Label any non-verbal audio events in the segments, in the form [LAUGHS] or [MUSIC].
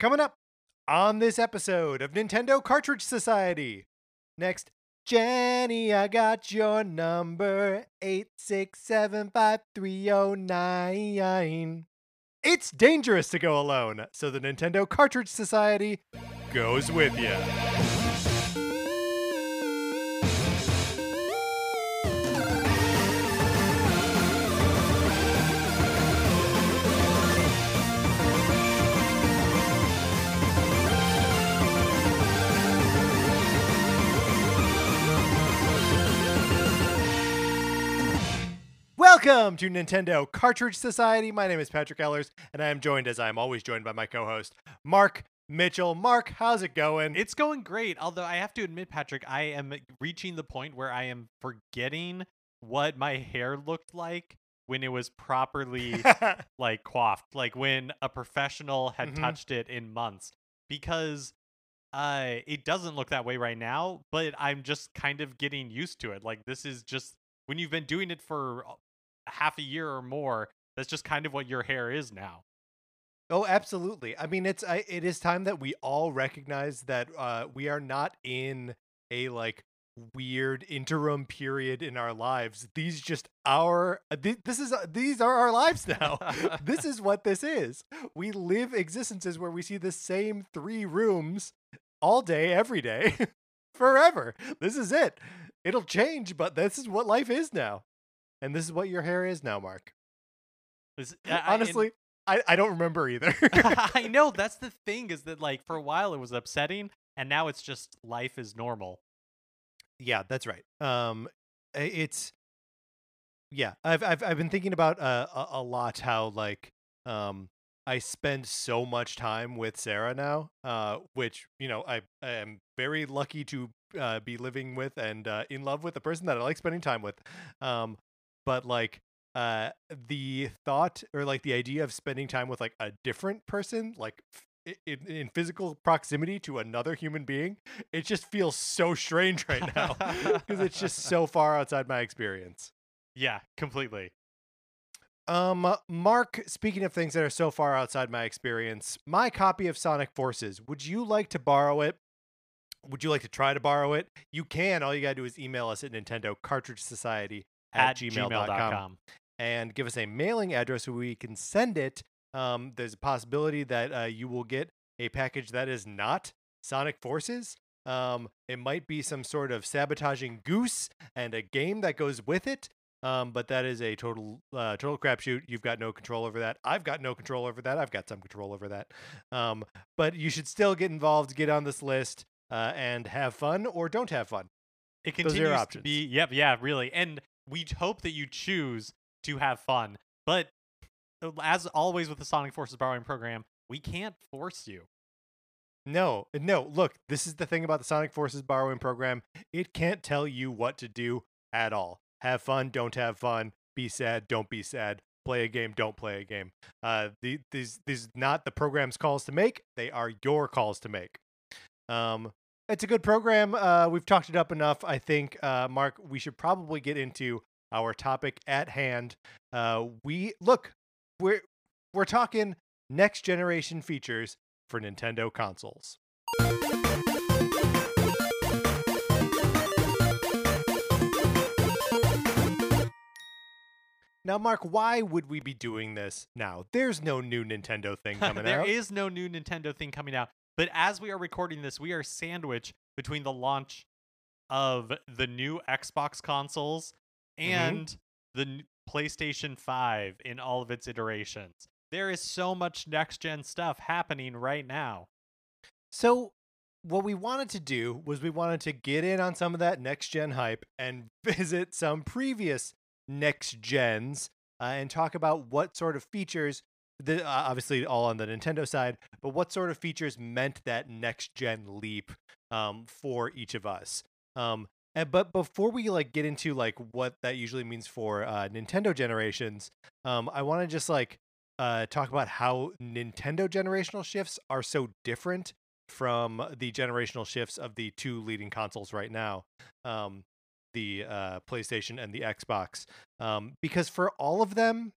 Coming up on this episode of Nintendo Cartridge Society. Next, Jenny, I got your number 8675309. It's dangerous to go alone, so the Nintendo Cartridge Society goes with you. Welcome to Nintendo Cartridge Society. My name is Patrick Ellers, and I am joined, as I am always joined by my co-host, Mark Mitchell. Mark, how's it going? It's going great. Although I have to admit, Patrick, I am reaching the point where I am forgetting what my hair looked like when it was properly [LAUGHS] like coiffed, like when a professional had Mhm. touched it in months. Because uh it doesn't look that way right now, but I'm just kind of getting used to it. Like this is just when you've been doing it for half a year or more, that's just kind of what your hair is now. Oh, absolutely. I mean, it's I, it is time that we all recognize that uh, we are not in a like weird interim period in our lives. These just our uh, th- this is uh, these are our lives now. [LAUGHS] this is what this is. We live existences where we see the same three rooms all day, every day, [LAUGHS] forever. This is it. It'll change, but this is what life is now, and this is what your hair is now, Mark. This- [LAUGHS] I- I- and- Honestly, I, I don't remember either. [LAUGHS] I [LAUGHS] know that's the thing is that like for a while it was upsetting and now it's just life is normal. Yeah, that's right. Um, it's yeah. I've I've I've been thinking about uh, a a lot how like um I spend so much time with Sarah now, uh, which you know I, I am very lucky to uh, be living with and uh, in love with the person that I like spending time with. Um, but like uh the thought or like the idea of spending time with like a different person like f- in, in physical proximity to another human being it just feels so strange right now [LAUGHS] because it's just so far outside my experience. Yeah, completely. um mark speaking of things that are so far outside my experience my copy of sonic forces would you like to borrow it? Would you like to try to borrow it? You can all you gotta do is email us at nintendo cartridge society at, gmail.com and give us a mailing address where we can send it, um, there's a possibility that uh, you will get a package that is not Sonic Forces. Um, it might be some sort of sabotaging goose and a game that goes with it. Um, but that is a total uh, total crapshoot. You've got no control over that. I've got no control over that. I've got some control over that. Um, but you should still get involved, get on this list, uh, and have fun or don't have fun. It Those are your continues to be yep, yeah, really. And we hope that you choose to have fun. But as always with the Sonic Forces borrowing program, we can't force you. No, no. Look, this is the thing about the Sonic Forces borrowing program. It can't tell you what to do at all. Have fun, don't have fun. Be sad, don't be sad. Play a game, don't play a game. Uh, the, these these not the program's calls to make. They are your calls to make. Um, it's a good program. Uh, we've talked it up enough. I think, uh, Mark, we should probably get into our topic at hand. Uh, we look, we're we're talking next generation features for Nintendo consoles. Now, Mark, why would we be doing this now? There's no new Nintendo thing [LAUGHS] coming There out. There is no new Nintendo thing coming out. But as we are recording this, we are sandwiched between the launch of the new Xbox consoles Mm-hmm. and the PlayStation 5 in all of its iterations. There is so much next gen stuff happening right now. So, what we wanted to do was we wanted to get in on some of that next gen hype and [LAUGHS] visit some previous next gens uh, and talk about what sort of features, the, uh, obviously all on the Nintendo side, but what sort of features meant that next gen leap um, for each of us. Um, and, but before we like get into like what that usually means for uh, Nintendo generations, um, I want to just like uh, talk about how Nintendo generational shifts are so different from the generational shifts of the two leading consoles right now, um, the uh, PlayStation and the Xbox. Um, because for all of them,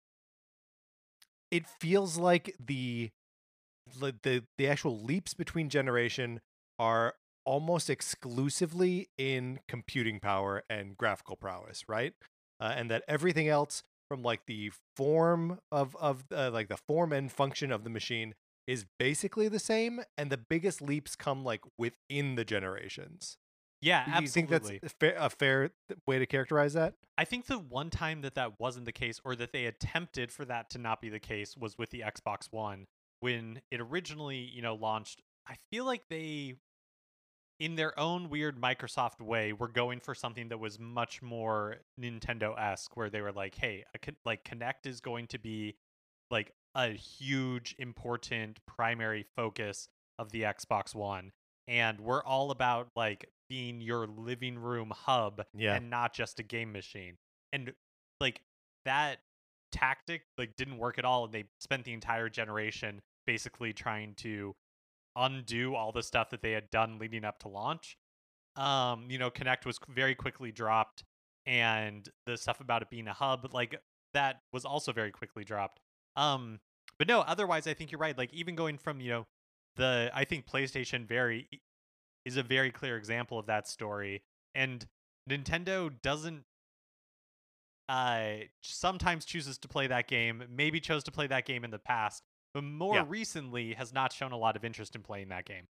it feels like the the, the actual leaps between generation are almost exclusively in computing power and graphical prowess, right? Uh, and that everything else from like the form of of uh, like the form and function of the machine is basically the same, and the biggest leaps come like within the generations. Yeah, absolutely. you think that's a fair, a fair way to characterize that? I think the one time that that wasn't the case, or that they attempted for that to not be the case, was with the Xbox One when it originally, you know, launched. I feel like they, in their own weird Microsoft way, were going for something that was much more Nintendo esque, where they were like, "Hey, a, con- like Kinect is going to be like a huge, important primary focus of the Xbox One." And we're all about like being your living room hub Yeah. and not just a game machine. And like that tactic like didn't work at all and they spent the entire generation basically trying to undo all the stuff that they had done leading up to launch. Um, you know, Kinect was very quickly dropped and the stuff about it being a hub like that was also very quickly dropped. Um, but no, otherwise I think you're right. Like even going from, you know, the I think PlayStation very is a very clear example of that story and Nintendo doesn't uh sometimes chooses to play that game, maybe chose to play that game in the past, but more Yeah. recently has not shown a lot of interest in playing that game.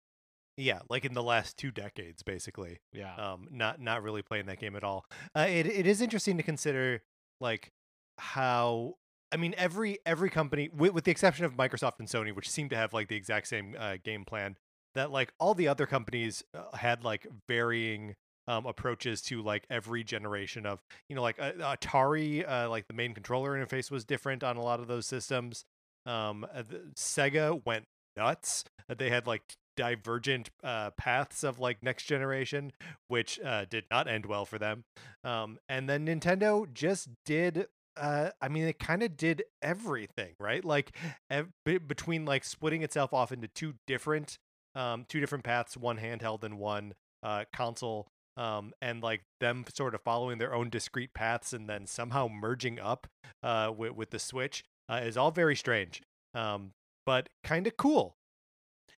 Yeah, like in the last two decades, basically. Yeah. um not not really playing that game at all uh, it it is interesting to consider like how i mean every every company with, with the exception of microsoft and sony which seem to have like the exact same uh, game plan that like all the other companies uh, had like varying um, approaches to like every generation of you know like uh, atari uh, like the main controller interface was different on a lot of those systems. Um uh, sega went nuts. Uh, they had like divergent uh, paths of like next generation which uh, did not end well for them. Um, and then nintendo just did uh, i mean it kind of did everything right? Like ev- between like splitting itself off into two different um, two different paths one handheld and one uh, console um, and like them sort of following their own discrete paths and then somehow merging up uh, with, with the switch uh, is all very strange um, but kind of cool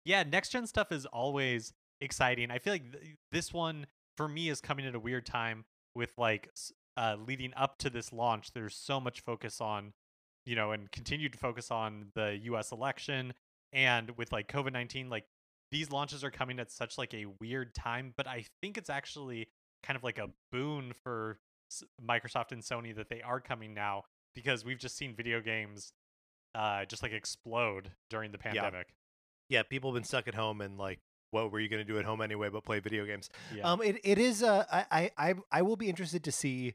yeah, next gen stuff is always exciting. I feel like th- this one for me is coming at a weird time with like uh, leading up to this launch. There's so much focus on, you know, and continued focus on the U.S. election, and with like COVID nineteen, like these launches are coming at such like a weird time. But I think it's actually kind of like a boon for Microsoft and Sony that they are coming now because we've just seen video games uh, just like explode during the pandemic. yeah people have been stuck at home and like what were you going to do at home anyway but play video games Yeah. Um, it it is. Uh, I I I I will be interested to see,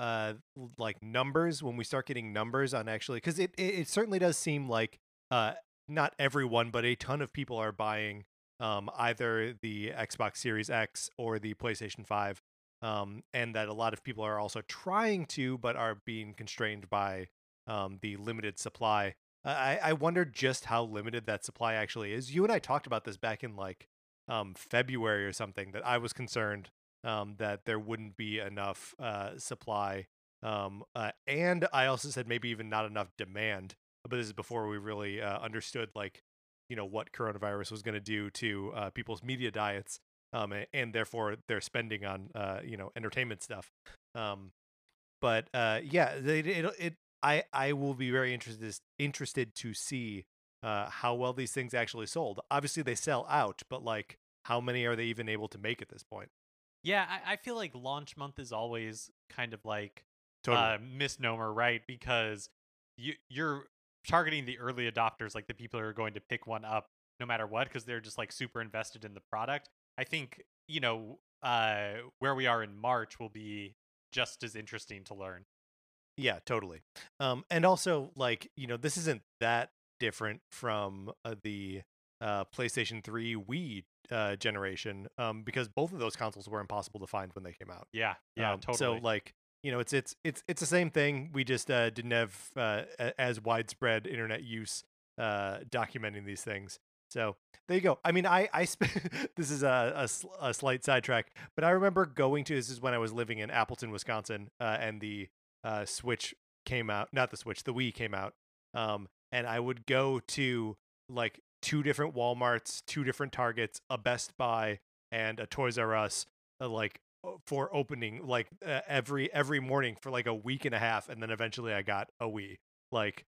uh, like numbers when we start getting numbers on actually because it, it it certainly does seem like uh not everyone but a ton of people are buying um either the Xbox Series X or the PlayStation Five, um, and that a lot of people are also trying to but are being constrained by um the limited supply. I I wonder just how limited that supply actually is. You and I talked about this back in like um, February or something that I was concerned um, that there wouldn't be enough uh, supply. Um, uh, and I also said maybe even not enough demand. But this is before we really uh, understood like you know what coronavirus was going to do to uh, people's media diets um, a- and therefore their spending on uh, you know entertainment stuff. Um, but uh, yeah, it, it, it I I will be very interested interested to see uh, how well these things actually sold. Obviously, they sell out, but like, how many are they even able to make at this point? Yeah, I, I feel like launch month is always kind of like Totally. a misnomer, right? Because you you're targeting the early adopters, like the people who are going to pick one up no matter what, because they're just like super invested in the product. I think you know uh, where we are in March will be just as interesting to learn. yeah, totally. Um, and also, like, you know, this isn't that different from uh, the uh, PlayStation 3 Wii uh, generation um, because both of those consoles were impossible to find when they came out. Yeah, yeah, Um, totally. So like you know, it's it's it's it's the same thing. We just uh, didn't have uh, as widespread internet use uh, documenting these things. So there you go. I mean, I I sp- [LAUGHS] this is a, a sl- a slight sidetrack, but I remember going to this is when I was living in Appleton, Wisconsin, uh, and the uh, Switch came out. Not the Switch, the Wii came out. Um, and I would go to like two different Walmarts, two different Targets, a Best Buy, and a Toys R Us, uh, like for opening like uh, every every morning for like a week and a half, and then eventually I got a Wii. Like,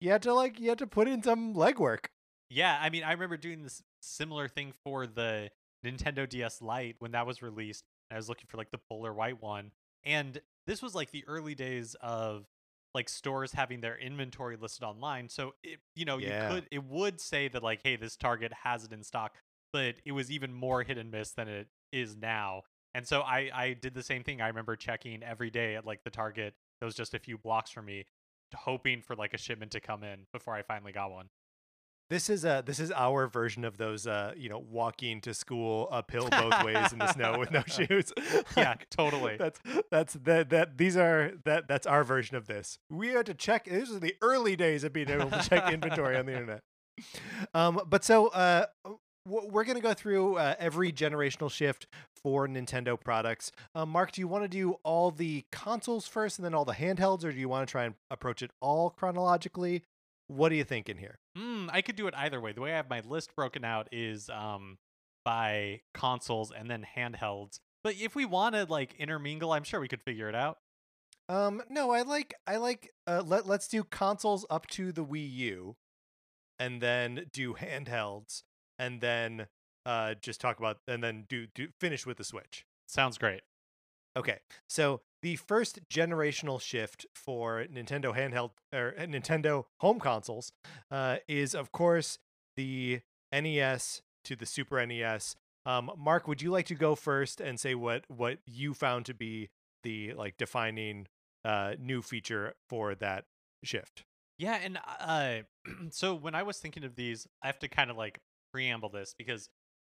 you had to like you had to put in some legwork. Yeah, I mean, I remember doing this similar thing for the Nintendo DS Lite when that was released. I was looking for like the polar white one, and this was like the early days of like stores having their inventory listed online. So it, you know, Yeah. you could it would say that like, hey, this Target has it in stock, but it was even more hit and miss than it is now. And so I I did the same thing. I remember checking every day at like the Target that was just a few blocks from me, hoping for like a shipment to come in before I finally got one. This is uh this is our version of those uh you know walking to school uphill both ways in the snow with no [LAUGHS] [LAUGHS] shoes. Yeah, totally. That's that's that that these are that that's our version of this. We had to check. This is the early days of being able to check inventory on the [LAUGHS] internet. Um, but so uh, we're gonna go through uh, every generational shift for Nintendo products. Um, Mark, do you want to do all the consoles first and then all the handhelds, or do you want to try and approach it all chronologically? What are you thinking here? Hmm, I could do it either way. The way I have my list broken out is um by consoles and then handhelds. But if we want to like intermingle, I'm sure we could figure it out. Um, no, I like I like uh let let's do consoles up to the Wii U and then do handhelds and then uh just talk about and then do do finish with the Switch. Sounds great. Okay. So the first generational shift for Nintendo handheld or uh, Nintendo home consoles uh is of course the NES to the Super NES. Um Mark, would you like to go first and say what what you found to be the like defining uh new feature for that shift? Yeah, and uh [CLEARS THROAT] so when I was thinking of these, I have to kind of like preamble this because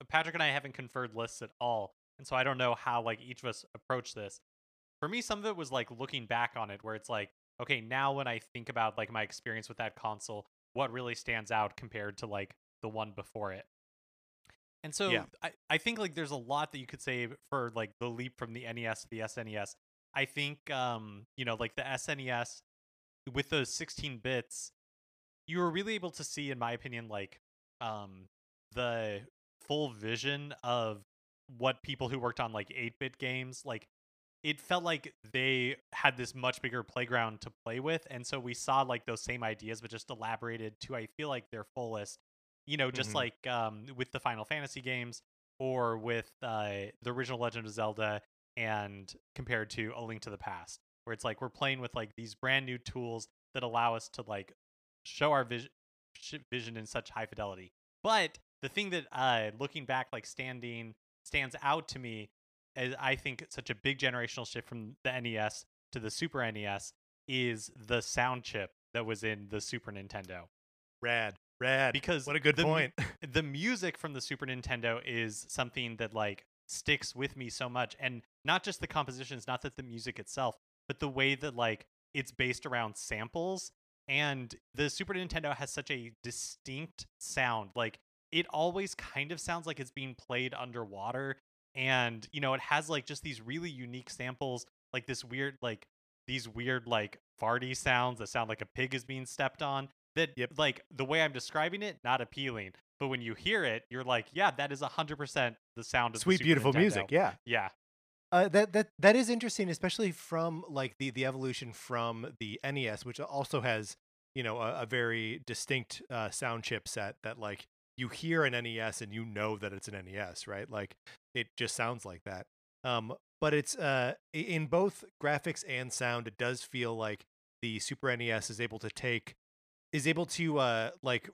Patrick and I haven't conferred lists at all. And so I don't know how like each of us approach this. For me, some of it was like looking back on it where it's like, okay, now when I think about like my experience with that console, what really stands out compared to like the one before it. And so Yeah. I, I think like there's a lot that you could say for like the leap from the NES to the SNES. I think um, you know, like the SNES with those 16 bits, you were really able to see, in my opinion, like um the full vision of what people who worked on like 8-bit games like it felt like they had this much bigger playground to play with and so we saw like those same ideas but just elaborated to i feel like their fullest you know just Mhm. like um with the final fantasy games or with uh the original legend of zelda and compared to a link to the past where it's like we're playing with like these brand new tools that allow us to like show our vision vision in such high fidelity but the thing that uh looking back like standing stands out to me as I think such a big generational shift from the NES to the Super NES is the sound chip that was in the Super Nintendo. Rad. Rad. Because what a good the point. [LAUGHS] The music from the Super Nintendo is something that like sticks with me so much and not just the compositions, not that the music itself, but the way that like it's based around samples and the Super Nintendo has such a distinct sound. Like it always kind of sounds like it's being played underwater and you know it has like just these really unique samples like this weird like these weird like farty sounds that sound like a pig is being stepped on that Yep. like the way i'm describing it not appealing but when you hear it you're like yeah that is 100% the sound of the Sweet beautiful Nintendo. music. Yeah. yeah Uh, that that that is interesting, especially from like the the evolution from the NES, which also has you know a, a very distinct uh, sound chip set that like you hear an NES and you know that it's an NES, right? Like it just sounds like that. Um, but it's uh in both graphics and sound, it does feel like the Super NES is able to take is able to uh like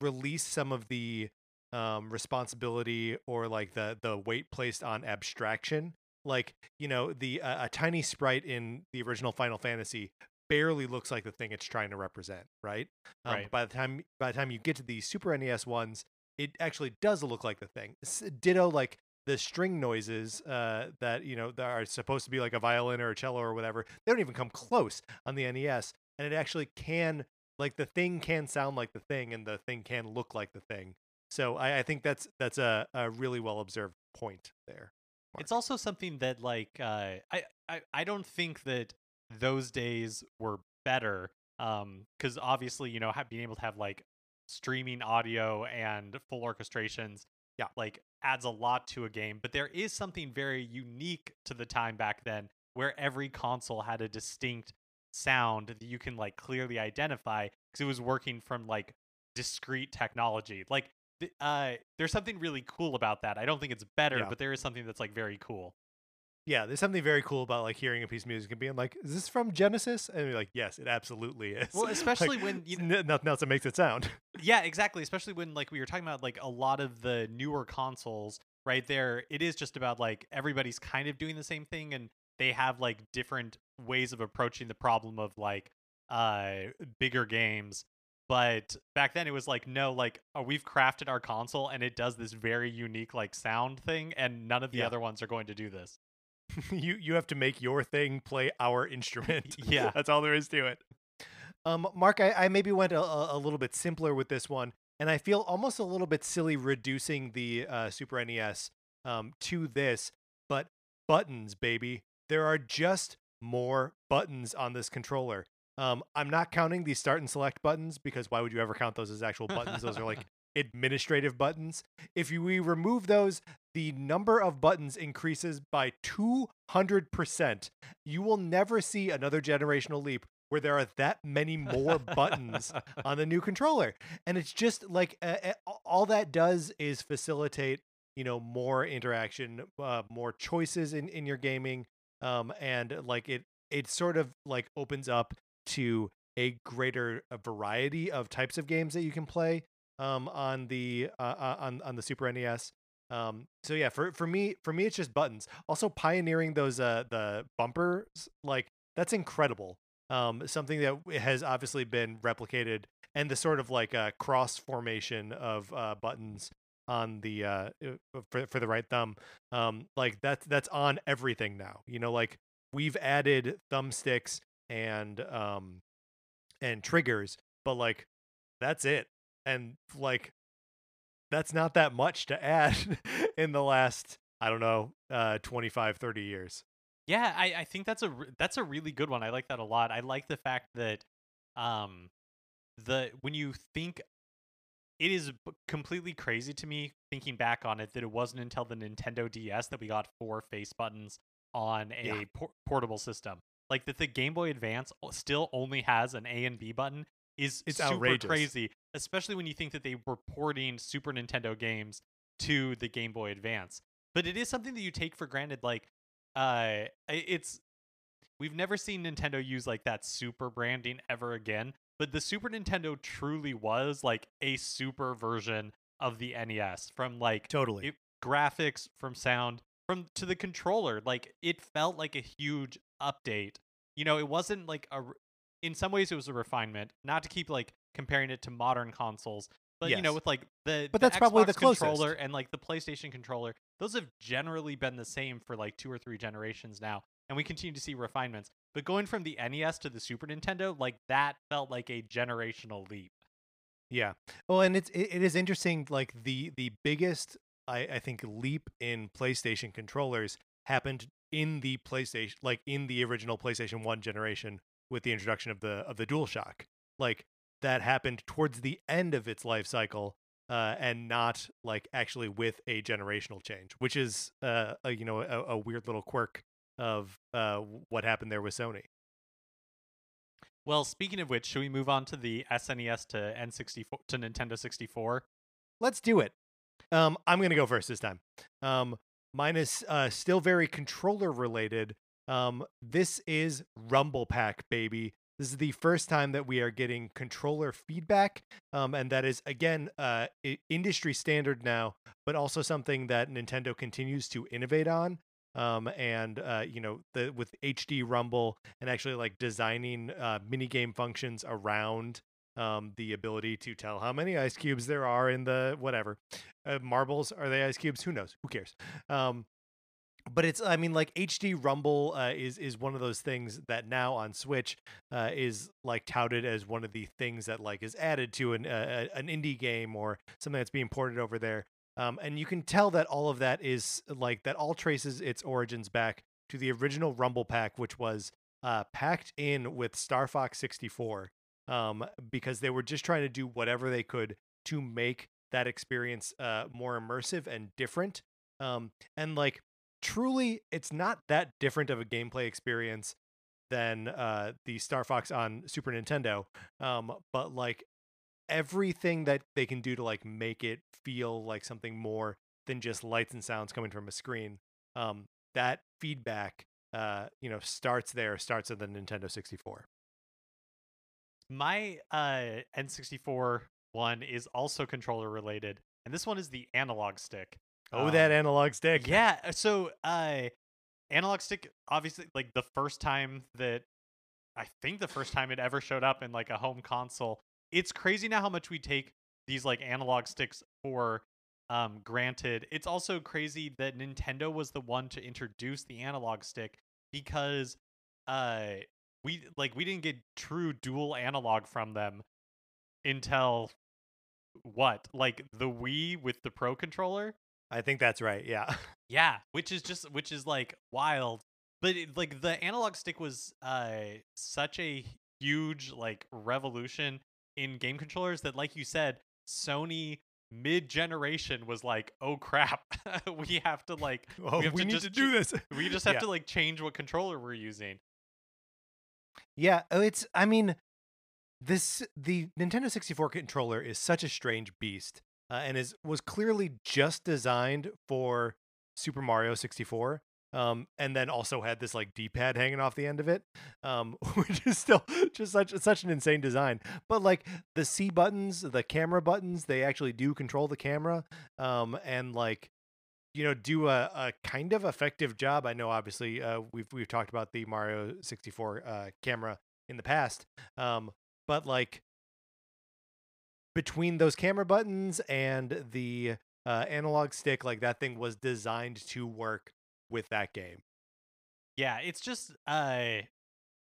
release some of the um responsibility or like the the weight placed on abstraction like you know the uh, a tiny sprite in the original final fantasy barely looks like the thing it's trying to represent right, um, Right. by the time by the time you get to the super nes ones it actually does look like the thing. Ditto like the string noises uh, that you know that are supposed to be like a violin or a cello or whatever they don't even come close on the nes and it actually can like the thing can sound like the thing and the thing can look like the thing. So i, I think that's that's a, a really well observed point there it's also something that like uh, I, I i don't think that those days were better um because obviously you know being able to have like streaming audio and full orchestrations Yeah. like adds a lot to a game but there is something very unique to the time back then where every console had a distinct sound that you can like clearly identify because it was working from like discrete technology like th- uh there's something really cool about that i don't think it's better Yeah. but there is something that's like very cool Yeah, there's something very cool about like hearing a piece of music and being like, "Is this from Genesis?" And you're like, "Yes, it absolutely is." Well, [LAUGHS] Like, especially when, you n- nothing else that makes it sound. [LAUGHS] Yeah, exactly. Especially when like we were talking about like a lot of the newer consoles, right there, it is just about like everybody's kind of doing the same thing and they have like different ways of approaching the problem of like uh bigger games. But back then it was like, no, like oh, we've crafted our console and it does this very unique like sound thing and none of the Yeah. other ones are going to do this. [LAUGHS] you you have to make your thing play our instrument. [LAUGHS] Yeah. that's all there is to it. Um, Mark, I, I maybe went a, a little bit simpler with this one, and I feel almost a little bit silly reducing the uh, Super NES um, to this. But buttons, baby, there are just more buttons on this controller. Um, I'm not counting the start and select buttons because why would you ever count those as actual buttons? Those are like [LAUGHS] administrative buttons. If you, we remove those, the number of buttons increases by 200%. You will never see another generational leap where there are that many more buttons [LAUGHS] on the new controller. And it's just like uh, uh, all that does is facilitate, you know, more interaction, uh, more choices in, in your gaming. Um, and like it, it sort of like opens up to a greater uh, variety of types of games that you can play um, on the uh, uh, on on the Super NES. Um, so yeah, for for me for me it's just buttons. Also pioneering those uh the bumpers like that's incredible. Um, something that has obviously been replicated and the sort of like uh, cross formation of uh, buttons on the uh uh, for for the right thumb. Um, like that's that's on everything now. You know, like we've added thumbsticks and um and triggers, but like that's it. And like that's not that much to add [LAUGHS] in the last I don't know, uh 25 30 years. Yeah, I, I think that's a re- that's a really good one. I like that a lot. I like the fact that um the when you think it is b- completely crazy to me thinking back on it that it wasn't until the Nintendo DS that we got four face buttons on a Yeah. por- portable system. Like that the Game Boy Advance still only has an A and B button is It's super outrageous. crazy, especially when you think that they were porting Super Nintendo games to the Game Boy Advance. But it is something that you take for granted like uh it's we've never seen Nintendo use like that super branding ever again. But the Super Nintendo truly was like a super version of the NES from like Totally. it, graphics, from sound, from to the controller. Like it felt like a huge update. You know, it wasn't like a. In some ways, it was a refinement. Not to keep like comparing it to modern consoles, but you know, with like the But the that's probably the closest. controller and like the PlayStation controller. Those have generally been the same for like two or three generations now, and we continue to see refinements. But going from the NES to the Super Nintendo, like that felt like a generational leap. Yeah. Well, and it's it, it is interesting. Like the the biggest I I think leap in PlayStation controllers happened in the PlayStation, like in the original PlayStation One generation, with the introduction of the of the DualShock. Like that happened towards the end of its life cycle. Uh, and not like actually with a generational change, which is uh, a, you know a, a weird little quirk of uh, what happened there with Sony. Well, speaking of which, should we move on to the SNES to N64 to Nintendo 64? let's do it. Um, I'm gonna go first this time. Um, mine is uh, still very controller related. Um, this is Rumble Pack, baby. This is the first time that we are getting controller feedback, um, and that is again uh, industry standard now, but also something that Nintendo continues to innovate on. Um, and uh, you know, the with HD Rumble and actually like designing uh, mini game functions around um, the ability to tell how many ice cubes there are in the whatever uh, marbles. Are they ice cubes? Who knows? Who cares? Um, but it's I mean like HD Rumble uh, is is one of those things that now on Switch uh, is like touted as one of the things that like is added to an uh, an indie game or something that's being ported over there. Um, and you can tell that all of that is like that all traces its origins back to the original Rumble pack, which was uh, packed in with Star Fox 64. um, because they were just trying to do whatever they could to make that experience uh, more immersive and different. Um, and like truly, it's not that different of a gameplay experience than uh, the Star Fox on Super Nintendo. Um, but like everything that they can do to like make it feel like something more than just lights and sounds coming from a screen. Um, that feedback, uh, you know, starts there, starts at the Nintendo 64. My uh, N64 one is also controller related, and this one is the analog stick. Oh, Um, that analog stick. [LAUGHS] Yeah. uh, So, uh, analog stick, obviously, like the first time that I think the first time it ever showed up in like a home console. It's crazy now how much we take these like analog sticks for um granted. It's also crazy that Nintendo was the one to introduce the analog stick because uh we like we didn't get true dual analog from them until what? Like the Wii with the Pro controller? I think that's right. Yeah. [LAUGHS] Yeah, which is just which is like wild. But it, like the analog stick was uh such a huge like revolution in game controllers that like you said, Sony mid-generation was like, "Oh crap. [LAUGHS] we have to like [LAUGHS] Oh, we, have to need to do this. we just have Yeah. to like change what controller we're using." Yeah, oh, it's. I mean, this the Nintendo 64 controller is such a strange beast, uh, and is was clearly just designed for Super Mario 64. Um, and then also had this like D-pad hanging off the end of it, um, [LAUGHS] which is still just such such an insane design. But like the C buttons, the camera buttons, they actually do control the camera, um, and like you know do a, a kind of effective job. I know obviously uh, we've we've talked about the Mario 64 uh, camera in the past, um, but like between those camera buttons and the uh, analog stick, like that thing was designed to work with that game. Yeah, it's just uh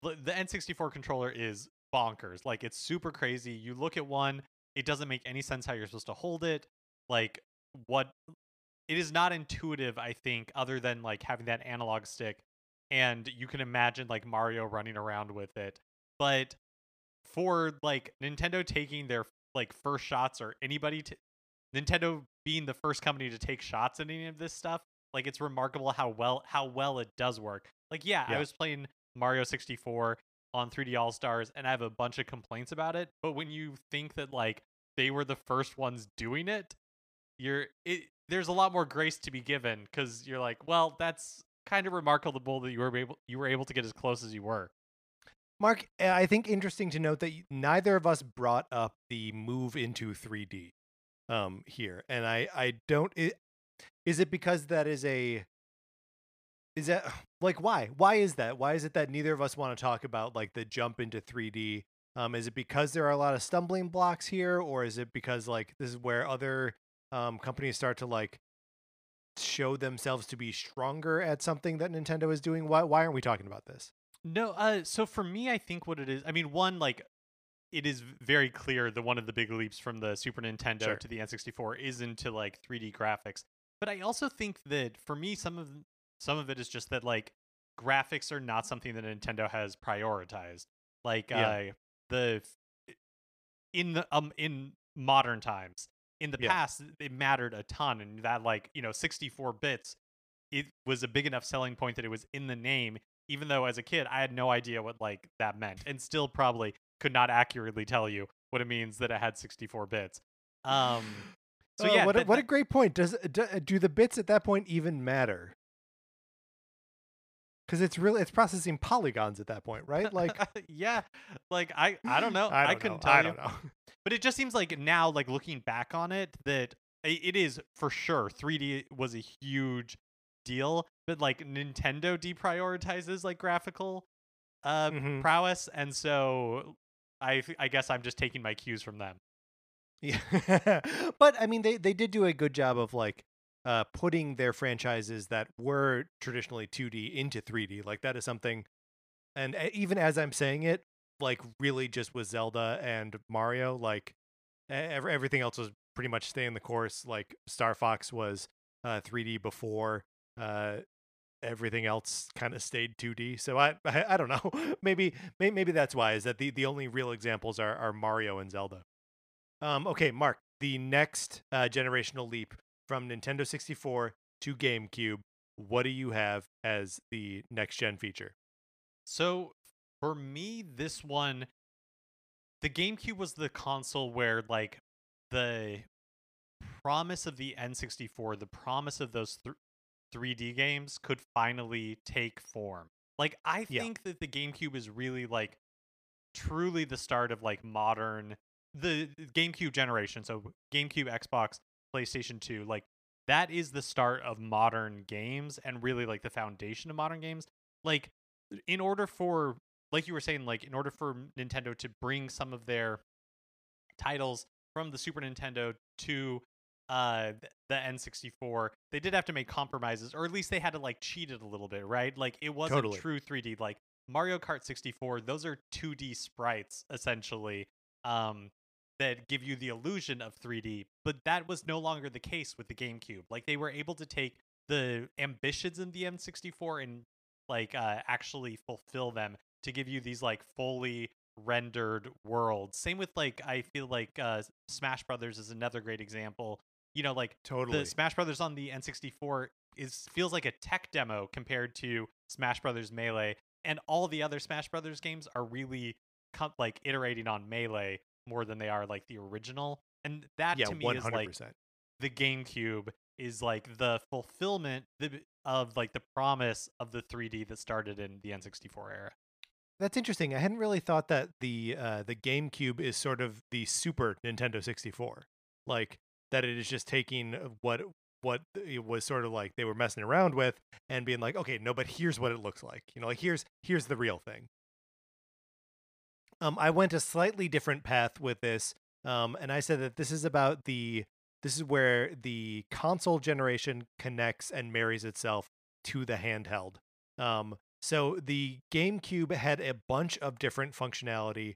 the N64 controller is bonkers. Like it's super crazy. You look at one, it doesn't make any sense how you're supposed to hold it. Like what it is not intuitive, I think, other than like having that analog stick and you can imagine like Mario running around with it. But for like Nintendo taking their like first shots or anybody to Nintendo being the first company to take shots at any of this stuff, like it's remarkable how well how well it does work. Like yeah, I was playing Mario 64 on 3D All Stars and I have a bunch of complaints about it, but when you think that like they were the first ones doing it, you're it there's a lot more grace to be given cuz you're like, well, that's kind of remarkable that you were able you were able to get as close as you were. Mark, uh, I think interesting to note that neither of us brought up the move into 3D um here. And I I don't i- is it because that is a is that [SIGHS] like why? Why is that? Why is it that neither of us want to talk about like the jump into 3D? Um is it because there are a lot of stumbling blocks here or is it because like this is where other um companies start to like show themselves to be stronger at something that Nintendo is doing? Why why aren't we talking about this? No, uh so for me I think what it is, I mean one like it is very clear that one of the big leaps from the Super Nintendo Sure. to the N64 is into like 3D graphics. But I also think that for me some of some of it is just that like graphics are not something that Nintendo has prioritized. Like Yeah. uh the in the um in modern times. In the Yeah. past it mattered a ton and that like, you know, 64 bits it was a big enough selling point that it was in the name even though as a kid I had no idea what like that meant and still probably could not accurately tell you what it means that it had 64 bits. Um [SIGHS] so Oh, yeah, what a, what a great point. Does do, do the bits at that point even matter? Because it's really it's processing polygons at that point, right? Like [LAUGHS] yeah, like I I don't know. [LAUGHS] I, I, don't couldn't know. tell I you. don't know. [LAUGHS] But it just seems like now like looking back on it that it is for sure 3D was a huge deal, but like Nintendo deprioritizes like graphical uh Mhm. prowess and so I th- I guess I'm just taking my cues from them. Yeah, [LAUGHS] but I mean, they they did do a good job of like uh putting their franchises that were traditionally 2D into 3D. Like that is something, and uh, even as I'm saying it, like really just with Zelda and Mario, like everything else was pretty much staying the course. Like Star Fox was uh 3D before uh everything else kind of stayed 2D. So I, I I don't know. [LAUGHS] maybe maybe maybe that's why is that the the only real examples are are Mario and Zelda. Um okay, Mark, the next uh, generational leap from Nintendo 64 to GameCube, what do you have as the next gen feature? So for me, this one, the GameCube was the console where like the promise of the N64, the promise of those th- 3D games could finally take form. Like I Yeah. think that the GameCube is really like truly the start of like modern the GameCube generation. So GameCube, Xbox, PlayStation 2, like that is the start of modern games and really like the foundation of modern games. Like in order for like you were saying like in order for Nintendo to bring some of their titles from the Super Nintendo to uh the N64 they did have to make compromises or at least they had to like cheat it a little bit right like it wasn't Totally. true 3D like Mario Kart 64 those are 2D sprites essentially um that give you the illusion of 3D but that was no longer the case with the GameCube like they were able to take the ambitions in the N64 and like uh actually fulfill them to give you these like fully rendered worlds same with like i feel like uh smash brothers is another great example you know like Totally. the smash brothers on the n64 is feels like a tech demo compared to smash brothers melee and all the other smash brothers games are really com- like iterating on melee more than they are like the original and that yeah, to me 100%. is like the GameCube is like the fulfillment of like the promise of the 3D that started in the N64 era. That's interesting. I hadn't really thought that the uh, the GameCube is sort of the Super Nintendo 64. Like that it is just taking what what it was sort of like they were messing around with and being like, okay, no, but here's what it looks like. You know, like here's here's the real thing. Um, I went a slightly different path with this, um, and I said that this is about the this is where the console generation connects and marries itself to the handheld. Um, so the GameCube had a bunch of different functionality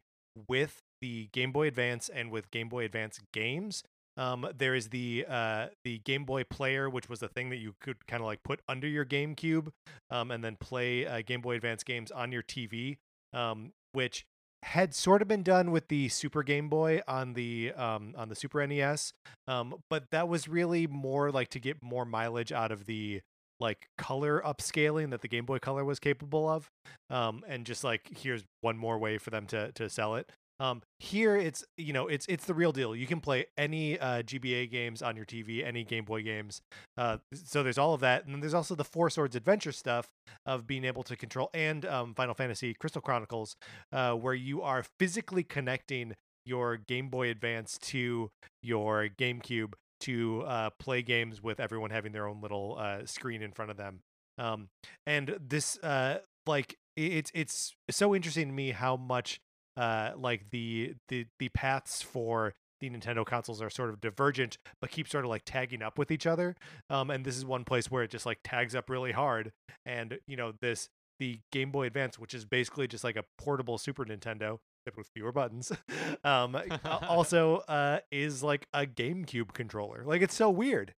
with the Game Boy Advance and with Game Boy Advance games. Um, there is the uh, the Game Boy Player, which was the thing that you could kind of like put under your GameCube, um, and then play uh, Game Boy Advance games on your TV, um, which had sort of been done with the Super Game Boy on the um, on the Super NES, um, but that was really more like to get more mileage out of the like color upscaling that the Game Boy Color was capable of, um, and just like here's one more way for them to to sell it. Um, here it's you know it's it's the real deal. You can play any uh, GBA games on your TV, any Game Boy games. Uh, so there's all of that, and then there's also the Four Swords Adventure stuff of being able to control, and um, Final Fantasy Crystal Chronicles, uh, where you are physically connecting your Game Boy Advance to your GameCube to uh, play games with everyone having their own little uh, screen in front of them. Um, and this, uh, like, it's it's so interesting to me how much, uh, like the the the paths for the Nintendo consoles are sort of divergent, but keep sort of like tagging up with each other. Um, and this is one place where it just like tags up really hard. And you know this the Game Boy Advance, which is basically just like a portable Super Nintendo, with fewer buttons, [LAUGHS] um, [LAUGHS] also uh, is like a GameCube controller. Like it's so weird.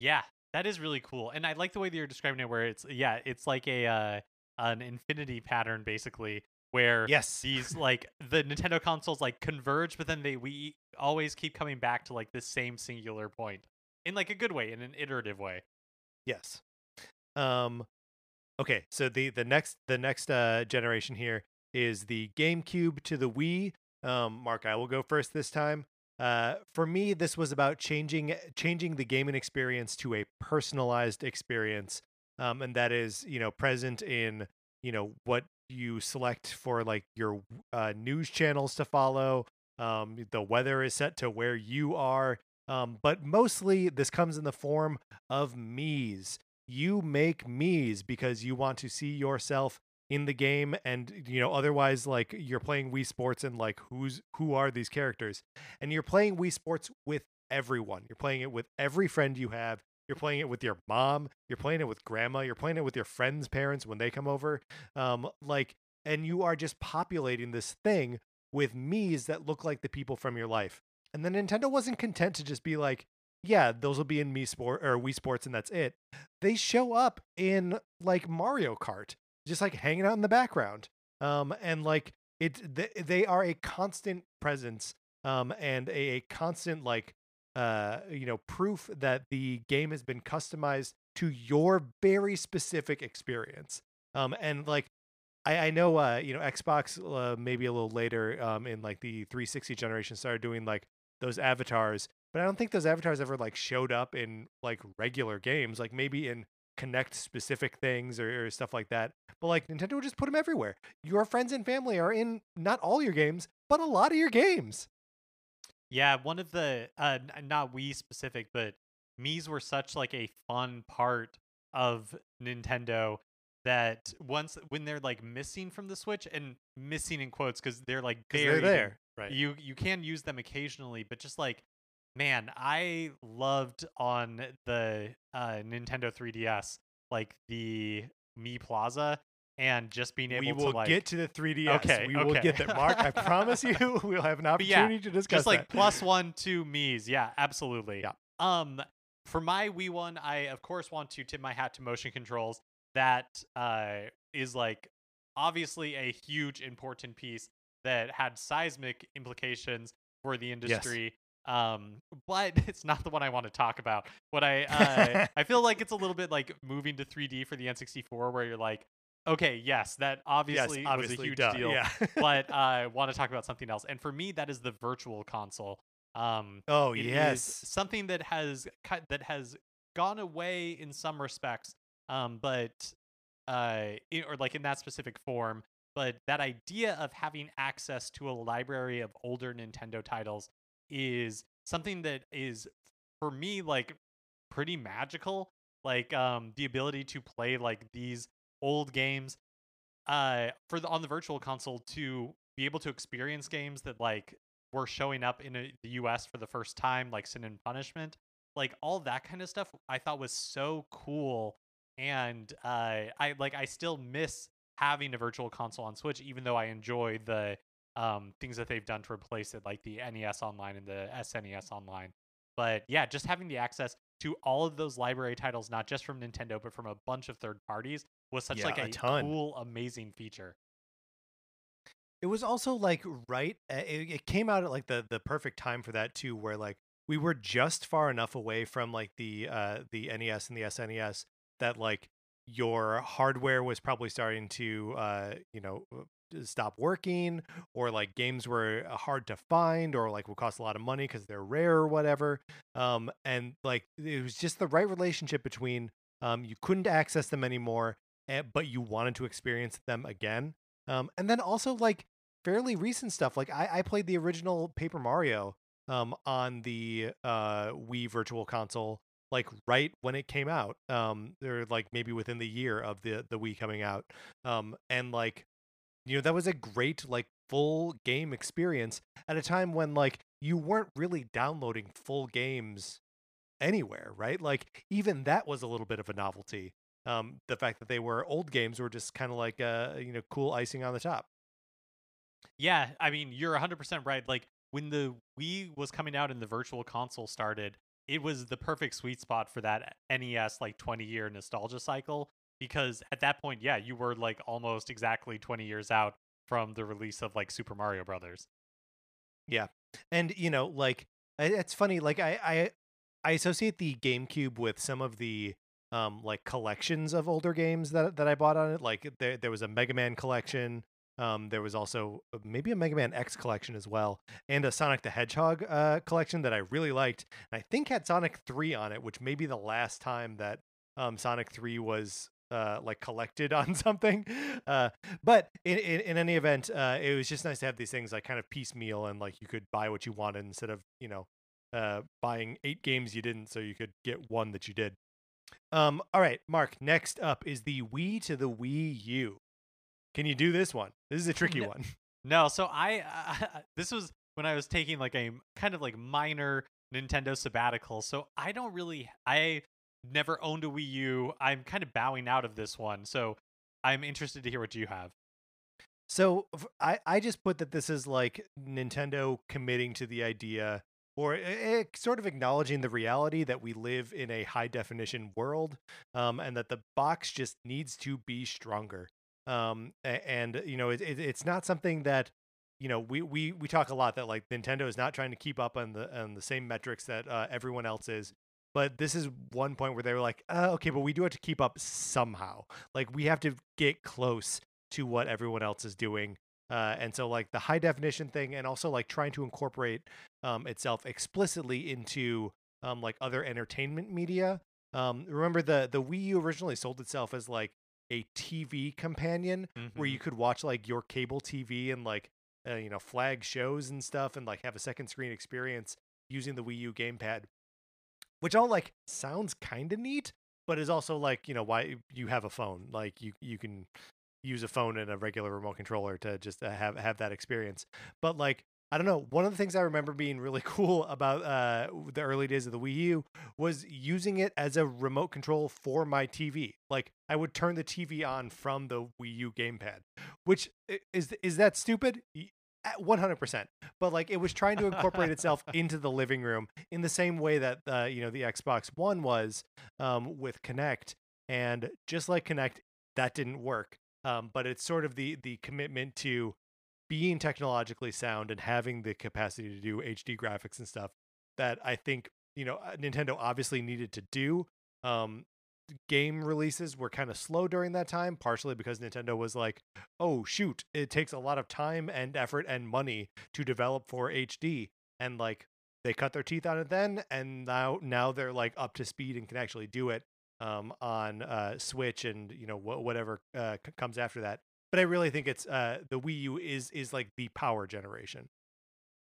Yeah, that is really cool, and I like the way that you're describing it, where it's yeah, it's like a uh, an infinity pattern basically, where Yes. these like the Nintendo consoles like converge, but then they we always keep coming back to like this same singular point in like a good way, in an iterative way. Yes. Um okay, so the the next the next uh generation here is the GameCube to the Wii. Um Mark, I will go first this time. Uh for me this was about changing changing the gaming experience to a personalized experience. Um and that is, you know, present in, you know, what you select for like your uh news channels to follow. Um the weather is set to where you are. Um, but mostly this comes in the form of Miis. You make Miis because you want to see yourself in the game and you know otherwise like you're playing Wii Sports and like who's who are these characters and you're playing Wii Sports with everyone you're playing it with every friend you have you're playing it with your mom you're playing it with grandma you're playing it with your friends parents when they come over um like and you are just populating this thing with Miis that look like the people from your life and then Nintendo wasn't content to just be like yeah, those will be in Me Sport or Wii Sports, and that's it. They show up in like Mario Kart, just like hanging out in the background. Um, and like it, they, they are a constant presence. Um, and a, a constant like uh, you know, proof that the game has been customized to your very specific experience. Um, and like I, I know uh, you know Xbox uh, maybe a little later um, in like the 360 generation started doing like those avatars, but I don't think those avatars ever like showed up in like regular games, like maybe in Kinect specific things or, or stuff like that. But like Nintendo would just put them everywhere. Your friends and family are in not all your games, but a lot of your games. Yeah, one of the uh not Wii specific, but Mii's were such like a fun part of Nintendo that once when they're like missing from the Switch and missing in quotes because they're like they're there. Right. You you can use them occasionally, but just like man, I loved on the uh Nintendo 3DS like the Mii Plaza and just being able we will to like get to the 3DS. Okay, we will get there. Mark, I promise you, [LAUGHS] we'll have an But yeah, opportunity to discuss just like that. plus one two Mii's yeah absolutely Yeah. um for my wii one i of course want to tip my hat to motion controls that uh is like obviously a huge important piece that had seismic implications for the industry yes. um but [LAUGHS] it's not the one i want to talk about what i uh, [LAUGHS] i feel like it's a little bit like moving to 3d for the n64 where you're like okay yes that obviously, yes, obviously, was a huge duh, deal Yeah. [LAUGHS] but I want to talk about something else. And for me, that is the virtual console. Um, oh yes. something that has ki- that has gone away in some respects, um, but uh, in, or like in that specific form. But that idea of having access to a library of older Nintendo titles is something that is for me like pretty magical. Like um, the ability to play like these old games uh for the on the virtual console to be able to experience games that like were showing up in a, the US for the first time like Sin and Punishment like all that kind of stuff I thought was so cool and uh I like I still miss having a virtual console on Switch even though I enjoy the um things that they've done to replace it like the NES online and the SNES online. But yeah just having the access to all of those library titles not just from Nintendo but from a bunch of third parties was such Yeah, like a a, ton. cool amazing feature it was also like right uh, it, it came out at like the the perfect time for that too where like we were just far enough away from like the uh the NES and the SNES that like your hardware was probably starting to uh you know stop working or like games were uh, hard to find or like would cost a lot of money because they're rare or whatever um and like it was just the right relationship between um you couldn't access them anymore eh, but you wanted to experience them again um, and then also like fairly recent stuff. Like I, I played the original Paper Mario um, on the uh, Wii Virtual Console, like right when it came out. Um, or like maybe within the year of the the Wii coming out. Um, and like you know that was a great like full game experience at a time when like you weren't really downloading full games anywhere, right? Like even that was a little bit of a novelty. Um, the fact that they were old games were just kind of like uh, you know cool icing on the top. Yeah, I mean, you're 100% right. Like when the Wii was coming out and the virtual console started, it was the perfect sweet spot for that NES like 20 year nostalgia cycle because at that point, yeah, you were like almost exactly 20 years out from the release of like Super Mario Brothers. Yeah, and you know, like it's funny. Like I I I associate the GameCube with some of the um like collections of older games that that I bought on it. Like there there was a Mega Man collection. Um, there was also uh, maybe a Mega Man X collection as well, and a Sonic the Hedgehog uh, collection that I really liked. And I think had Sonic Three on it, which may be the last time that um, Sonic Three was uh, like collected [LAUGHS] on something. Uh, but in, in in any event, uh, it was just nice to have these things like kind of piecemeal and like you could buy what you wanted instead of you know uh, buying eight games you didn't, so you could get one that you did. Um, all right, Mark. Next up is the Wii to the Wii U. Can you do this one? This is a tricky No. one. [LAUGHS] No, so I uh, [LAUGHS] this was when I was taking like a kind of like minor Nintendo sabbatical. So I don't really I never owned a Wii U. I'm kind of bowing out of this one. So I'm interested to hear what you have. So I I just put that this is like Nintendo committing to the idea or uh, sort of acknowledging the reality that we live in a high definition world um, and that the box just needs to be stronger. Um, and, you know, it, it, it's not something that you know we, we we talk a lot that like nintendo is not trying to keep up on the on the same metrics that uh, everyone else is but this is one point where they were like, uh, okay, but we do have to keep up somehow. Like we have to get close to what everyone else is doing. Uh, and so like the high definition thing and also like trying to incorporate um, itself explicitly into um, like other entertainment media. Um, remember the the Wii U originally sold itself as like a TV companion mm-hmm. where you could watch like your cable TV and like uh, you know flag shows and stuff and like have a second screen experience using the Wii U gamepad which all like sounds kind of neat, but is also like you know why you have a phone, like you you can use a phone and a regular remote controller to just uh, have have that experience. But like I don't know. One of the things I remember being really [LAUGHS] cool about uh, the early days of the Wii U was using it as a remote control for my TV. Like I would turn the TV on from the Wii U gamepad, which is is that stupid? 100% but like it was trying to incorporate itself [LAUGHS] into the living room in the same way that uh, you know the xbox one was um, with kinect and just like kinect that didn't work um, but it's sort of the the commitment to being technologically sound and having the capacity to do hd graphics and stuff that i think you know uh, nintendo obviously needed to do um, game releases were kind of slow during that time, partially because Nintendo was like, oh, shoot, it takes a lot of time and effort and money to develop for HD. And like they cut their teeth on it then, and now now they're like up to speed and can actually do it um, on uh, Switch and you know wh- whatever uh, c- comes after that. But I really think it's uh, the Wii U is is like the power generation.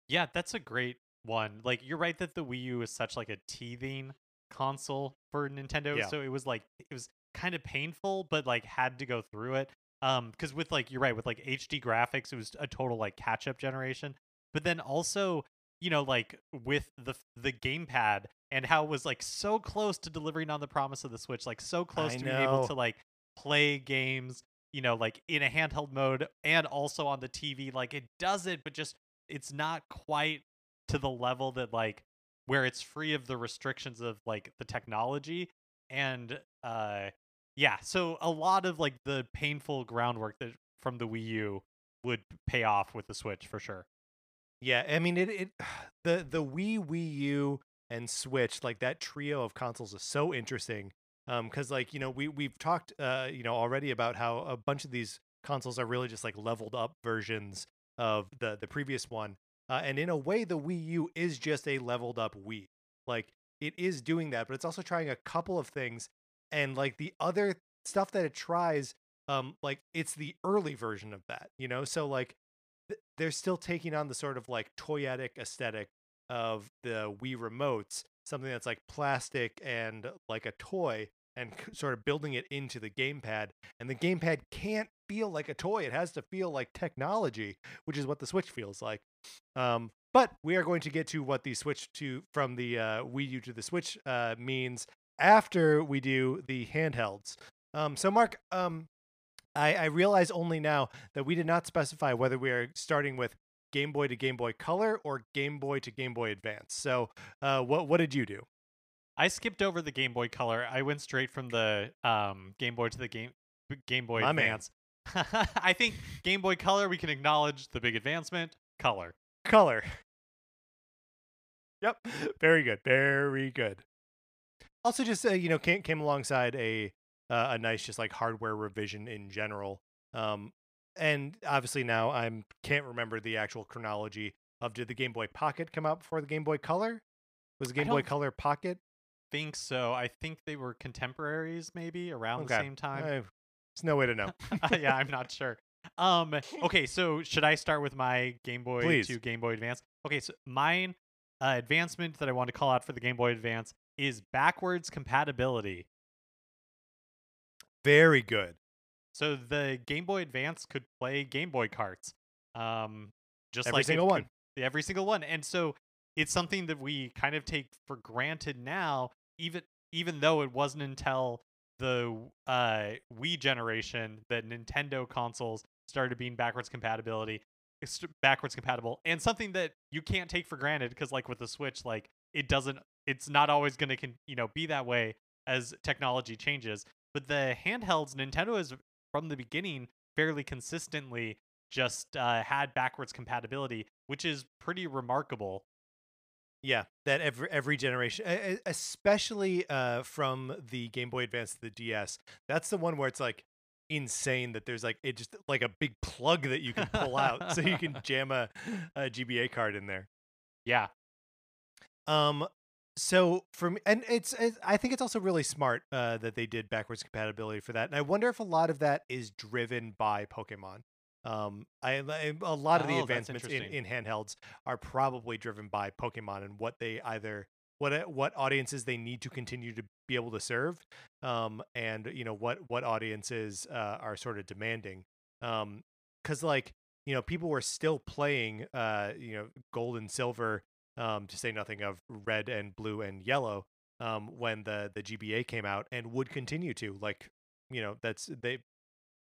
Yeah, that's a great one. Like you're right that the Wii U is such like a teething console for Nintendo. Yeah. So it was like it was kind of painful, but like had to go through it. Um, because with like you're right with like HD graphics, it was a total like catch up generation. But then also, you know, like with the the gamepad and how it was like so close to delivering on the promise of the Switch, like so close I to know. being able to like play games, you know, like in a handheld mode and also on the TV. Like it does it, but just it's not quite to the level that like where it's free of the restrictions of like the technology and uh yeah so a lot of like the painful groundwork that from the Wii U would pay off with the Switch for sure. Yeah, I mean it it [SIGHS] the the Wii Wii U and Switch like that trio of consoles is so interesting um cuz like you know we we've talked uh you know already about how a bunch of these consoles are really just like leveled up versions of the the previous one uh, and in a way, the Wii U is just a leveled up Wii. Like it is doing that, but it's also trying a couple of things. And like the other stuff that it tries, um, like it's the early version of that, you know? So like th- they're still taking on the sort of like toyetic aesthetic of the Wii remotes, something that's like plastic and like a toy, and sort of building it into the gamepad. And the gamepad can't feel like a toy; it has to feel like technology, which is what the Switch feels like. Um, but we are going to get to what the switch to from the uh, Wii U to the Switch uh, means after we do the handhelds. Um, so, Mark, um, I, I realize only now that we did not specify whether we are starting with Game Boy to Game Boy Color or Game Boy to Game Boy Advance. So, uh, what what did you do? I skipped over the Game Boy Color. I went straight from the um, Game Boy to the Game Game Boy My Advance. [LAUGHS] I think Game Boy Color we can acknowledge the big advancement color. Color. Yep. [LAUGHS] Very good. Very good. Also, just uh, you know, came came alongside a uh, a nice just like hardware revision in general. Um, and obviously now I'm can't remember the actual chronology of did the Game Boy Pocket come out before the Game Boy Color? Was the Game Boy Color Pocket? Think so. I think they were contemporaries, maybe around okay. the same time. there's no way to know. [LAUGHS] yeah, I'm not sure. Um. Okay. So should I start with my Game Boy Please. to Game Boy Advance? Okay. So mine uh, advancement that I want to call out for the Game Boy Advance is backwards compatibility. Very good. So the Game Boy Advance could play Game Boy carts. Um. Just every like single one. Could, every single one. And so it's something that we kind of take for granted now, even even though it wasn't until the uh, Wii generation that Nintendo consoles started being backwards compatibility. backwards compatible and something that you can't take for granted because like with the switch like it doesn't it's not always going to con- you know be that way as technology changes but the handhelds nintendo has from the beginning fairly consistently just uh, had backwards compatibility which is pretty remarkable Yeah, that every every generation, especially uh, from the Game Boy Advance to the DS, that's the one where it's like insane that there's like it just like a big plug that you can pull out so you can [LAUGHS] jam a, a GBA card in there. yeah Um, so for me, and it's, it's I think it's also really smart uh, that they did backwards compatibility for that, and I wonder if a lot of that is driven by Pokemon. Um, I I- a lot of the Oh, that's advancements in, in handhelds are probably driven by Pokemon and what they either what uh, what audiences they need to continue to be able to serve, um, and you know what what audiences uh, are sort of demanding. Um, because like you know people were still playing uh you know gold and silver um to say nothing of red and blue and yellow um when the the GBA came out and would continue to like you know that's they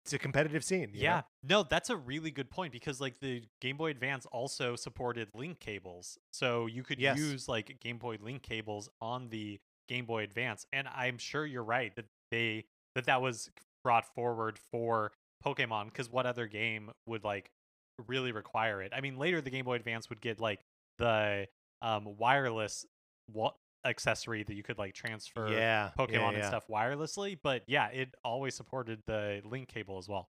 it's a competitive scene you know? Yeah. No, that's a really good point because like the Game Boy Advance also supported link cables. So you could Yes. use like Game Boy link cables on the Game Boy Advance. And I'm sure you're right that they that that was brought forward for Pokemon because what other game would like really require it? I mean, later the Game Boy Advance would get like the um wireless wa- accessory that you could like transfer yeah yeah, Pokemon and stuff wirelessly, but yeah, it always supported the link cable as well.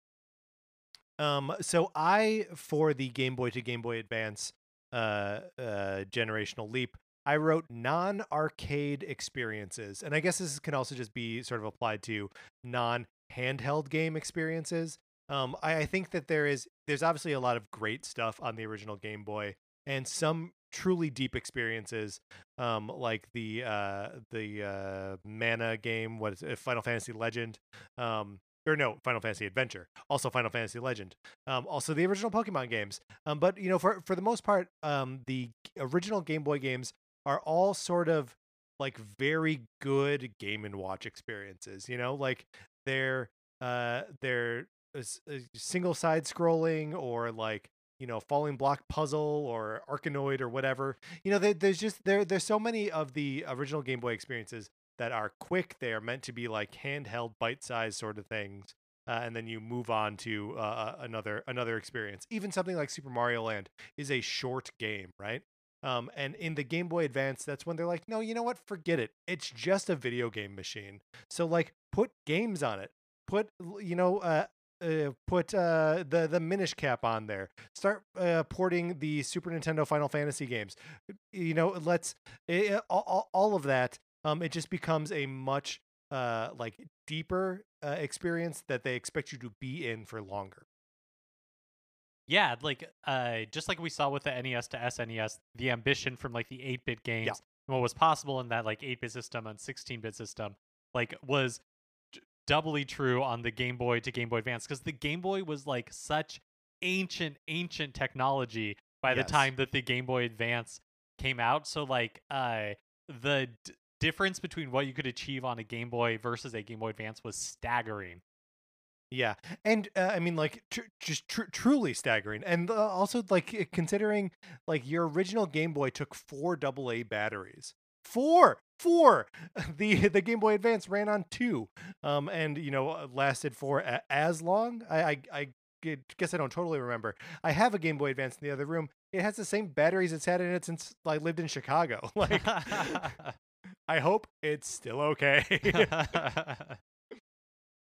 Um, so I for the Game Boy to Game Boy Advance uh, uh, generational leap, I wrote non-arcade experiences, and I guess this can also just be sort of applied to non-handheld game experiences. Um, I, I think that there is there's obviously a lot of great stuff on the original Game Boy, and some truly deep experiences, um, like the uh, the uh, Mana game, what is it, Final Fantasy Legend, um, or no, Final Fantasy Adventure, also Final Fantasy Legend, um, also the original Pokemon games. Um, but you know, for for the most part, um, the original Game Boy games are all sort of like very good Game and Watch experiences. You know, like they're uh they're uh, uh, single side scrolling or like you know falling block puzzle or arkanoid or whatever. You know there, there's just there there's so many of the original game boy experiences that are quick. They are meant to be like handheld bite-sized sort of things uh, and then you move on to uh, another another experience. Even something like super mario land is a short game right? Um, and in the game boy advance that's when they're like no you know what? Forget it. It's just a video game machine. So like put games on it. Put you know uh, uh, put uh, the the Minish cap on there. Start uh, porting the Super Nintendo Final Fantasy games. You know, let's eh, all, all- all of that. Um, it just becomes a much uh like deeper uh, experience that they expect you to be in for longer. Yeah, like uh just like we saw with the NES to SNES, the ambition from like the 8-bit games, and what was possible in that like 8-bit system and 16-bit system, like was doubly true on the Game Boy to Game Boy Advance because the Game Boy was like such ancient ancient technology by the time that the Game Boy Advance came out. So like uh the d- difference between what you could achieve on a Game Boy versus a Game Boy Advance was staggering. Yeah, and uh, I mean, like, tr- just tr- truly staggering, and uh, also like considering like your original Game Boy took four AA batteries, four, four. [LAUGHS] The the Game Boy Advance ran on two, um, and you know uh, lasted for a- as long. I I guess I don't totally remember. I have a Game Boy Advance in the other room. It has the same batteries it's had in it since I lived in Chicago. [LAUGHS] Like, I hope it's still okay. [LAUGHS]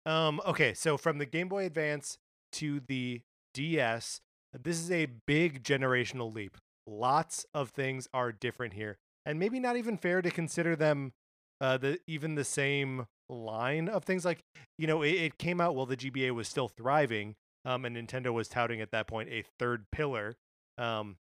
Um, okay, so from the Game Boy Advance to the DS, this is a big generational leap. Lots of things are different here, and maybe not even fair to consider them uh, the even the same line of things. Like you know, it, it came out while the GBA was still thriving, um, and Nintendo was touting at that point a third pillar. Um,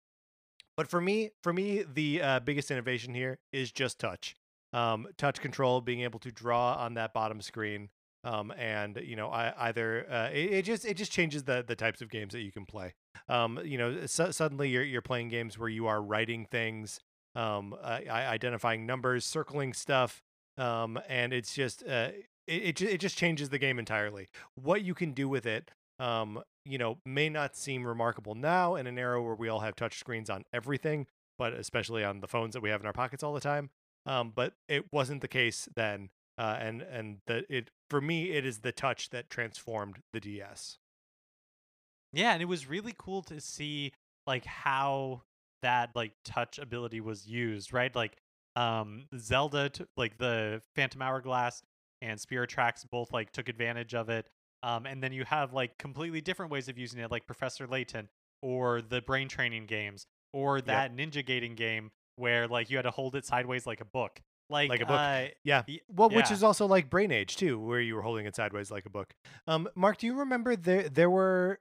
but for me, for me, the uh, biggest innovation here is just touch. Um, touch control, being able to draw on that bottom screen um, and you know I, either uh, it, it just it just changes the the types of games that you can play. Um, you know, su- suddenly you're you're playing games where you are writing things, um, uh, identifying numbers, circling stuff, um, and it's just uh, it it, it just changes the game entirely. What you can do with it um, you know, may not seem remarkable now in an era where we all have touch screens on everything, but especially on the phones that we have in our pockets all the time. Um, but it wasn't the case then, uh, and and the it for me it is the touch that transformed the DS. Yeah, and it was really cool to see like how that like touch ability was used, right? Like um Zelda t- like the Phantom Hourglass and Spirit Tracks both like took advantage of it. Um and then you have like completely different ways of using it like Professor Layton or the brain training games or that Ninja Gaiden game where like you had to hold it sideways like a book. Like, Like a book. Uh, Yeah. Well, which is also like Brain Age too, where you were holding it sideways like a book. Um, Mark, do you remember there there were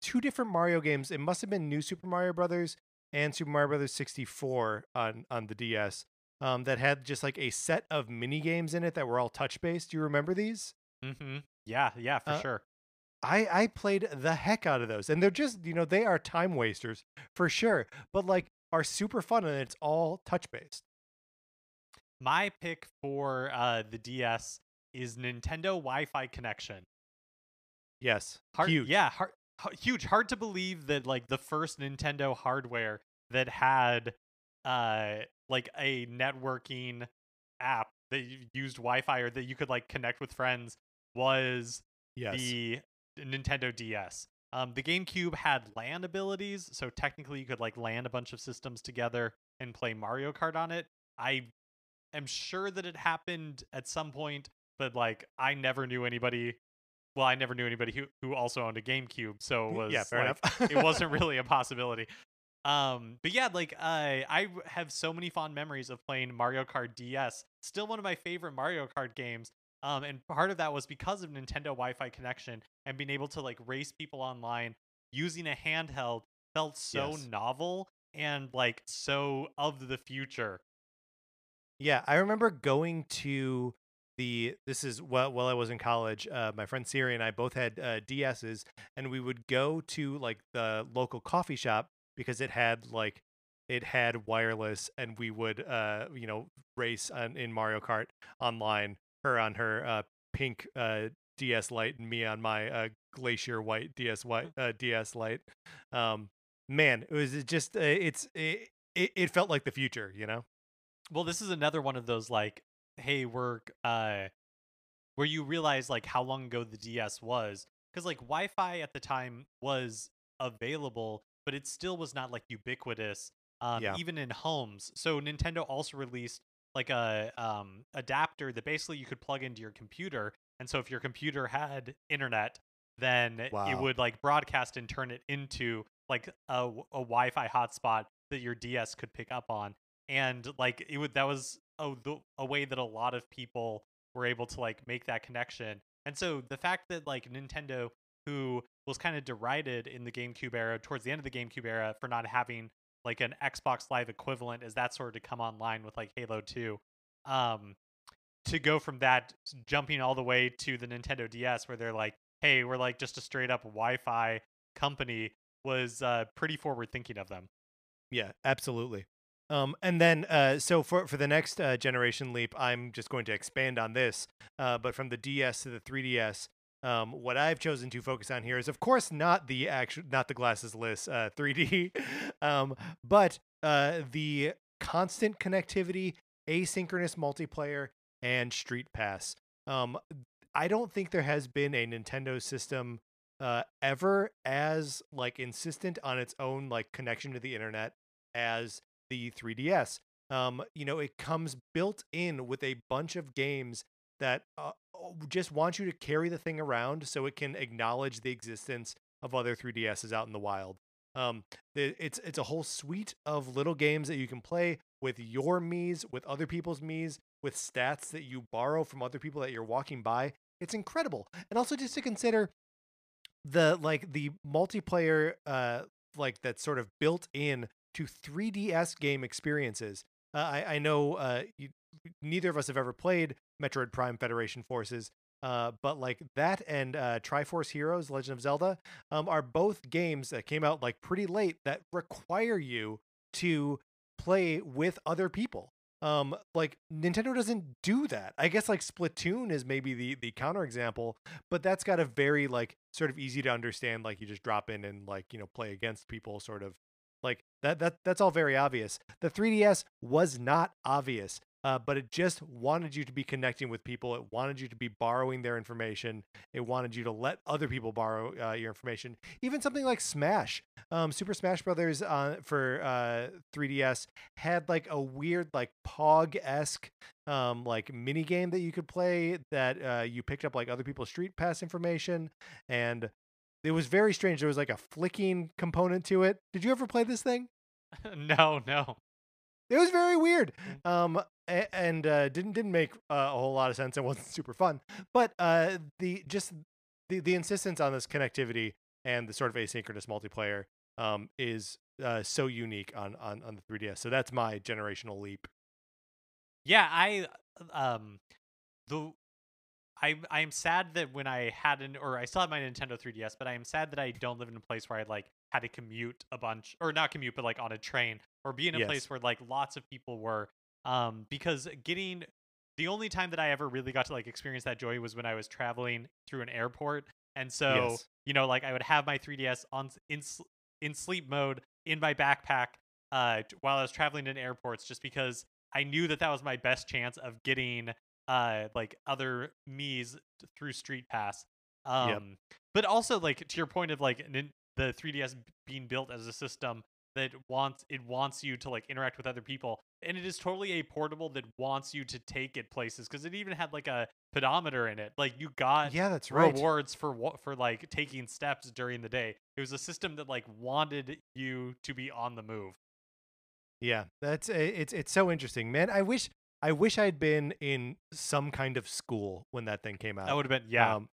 two different Mario games? It must have been New Super Mario Brothers and Super Mario Brothers 64 on on the DS. Um, that had just like a set of mini games in it that were all touch based. Do you remember these? Mm-hmm. Yeah, yeah, for Uh, sure. I I played the heck out of those, and they're just you know they are time wasters for sure, but like are super fun, and it's all touch based. My pick for uh the DS is Nintendo Wi-Fi connection. Yes, Hard, huge. Yeah, hard, hu- huge. Hard to believe that like the first Nintendo hardware that had uh like a networking app that used Wi-Fi or that you could like connect with friends was yes. the Nintendo DS. Um, the GameCube had LAN abilities, so technically you could like LAN a bunch of systems together and play Mario Kart on it. I am sure that it happened at some point, but like I never knew anybody. Well, I never knew anybody who who also owned a GameCube, so it was yeah, fair like, enough. [LAUGHS] it wasn't really a possibility. Um, but yeah, like I have so many fond memories of playing Mario Kart DS. Still one of my favorite Mario Kart games. Um, and part of that was because of Nintendo Wi-Fi connection and being able to like race people online using a handheld felt so Yes. novel and like so of the future. Yeah, I remember going to the. This is while while I was in college. Uh, my friend Siri and I both had uh, DSs, and we would go to like the local coffee shop because it had like it had wireless, and we would uh you know race on, in Mario Kart online. Her on her uh, pink uh, DS Lite, and me on my uh, glacier white DS white uh, DS Lite. Um, man, it was just uh, it's it, it it felt like the future, you know. Well, this is another one of those like, hey, we're uh where you realize like how long ago the DS was because like Wi-Fi at the time was available, but it still was not like ubiquitous, um, Yeah. even in homes. So Nintendo also released like a um adapter that basically you could plug into your computer, and so if your computer had internet, then it would like broadcast and turn it into like a, a Wi-Fi hotspot that your DS could pick up on and like it would that was a, a way that a lot of people were able to like make that connection and so the fact that like nintendo who was kind of derided in the gamecube era towards the end of the gamecube era for not having like an xbox live equivalent as that sort of to come online with like halo 2 um to go from that jumping all the way to the nintendo ds where they're like hey we're like just a straight up wi-fi company was uh pretty forward thinking of them Yeah, absolutely. Um, and then, uh, so for for the next uh, generation leap, I'm just going to expand on this. Uh, but from the DS to the 3DS, um, what I've chosen to focus on here is, of course, not the actual, not the glasses-less uh, 3D, [LAUGHS] um, but uh, the constant connectivity, asynchronous multiplayer, and Street Pass. Um, I don't think there has been a Nintendo system uh, ever as like insistent on its own like connection to the internet as the 3DS. Um, you know, it comes built in with a bunch of games that uh, oh, just want you to carry the thing around so it can acknowledge the existence of other 3DSs out in the wild. Um, it's it's a whole suite of little games that you can play with your Mii's, with other people's Mii's, with stats that you borrow from other people that you're walking by. It's incredible, and also just to consider the like the multiplayer uh like that's sort of built in to 3DS game experiences. Uh, I I know uh you, neither of us have ever played Metroid Prime Federation Forces, uh, but like that and uh, Triforce Heroes: Legend of Zelda um, are both games that came out like pretty late that require you to play with other people. Um, like Nintendo doesn't do that. I guess like Splatoon is maybe the the counterexample, but that's got a very like sort of easy to understand. Like you just drop in and like you know play against people, sort of like that. That that's all very obvious. The 3DS was not obvious uh, but it just wanted you to be connecting with people. It wanted you to be borrowing their information. It wanted you to let other people borrow uh, your information. Even something like Smash, um, Super Smash Brothers uh, for 3DS uh, had like a weird, like Pog esque, um, like mini game that you could play that uh, you picked up like other people's Street Pass information, and it was very strange. There was like a flicking component to it. Did you ever play this thing? [LAUGHS] no, no. It was very weird. Mm. Um, and uh, didn't didn't make uh, a whole lot of sense. It wasn't super fun, but uh, the just the the insistence on this connectivity and the sort of asynchronous multiplayer um, is uh, so unique on, on on the 3ds. So that's my generational leap. Yeah, I um the I I am sad that when I had an or I still have my Nintendo 3DS, but I am sad that I don't live in a place where I like had to commute a bunch or not commute, but like on a train or be in a yes. place where like lots of people were. Um, because getting the only time that I ever really got to like experience that joy was when I was traveling through an airport, and so yes. you know like I would have my 3ds on in in sleep mode in my backpack uh while I was traveling in airports, just because I knew that that was my best chance of getting uh like other Mii's through Street Pass. Um, yep. but also like to your point of like the 3ds being built as a system that wants it wants you to like interact with other people and it is totally a portable that wants you to take it places because it even had like a pedometer in it like you got yeah that's right rewards for what for like taking steps during the day it was a system that like wanted you to be on the move yeah that's it's it's so interesting man i wish i wish i'd been in some kind of school when that thing came out that would have been yeah um,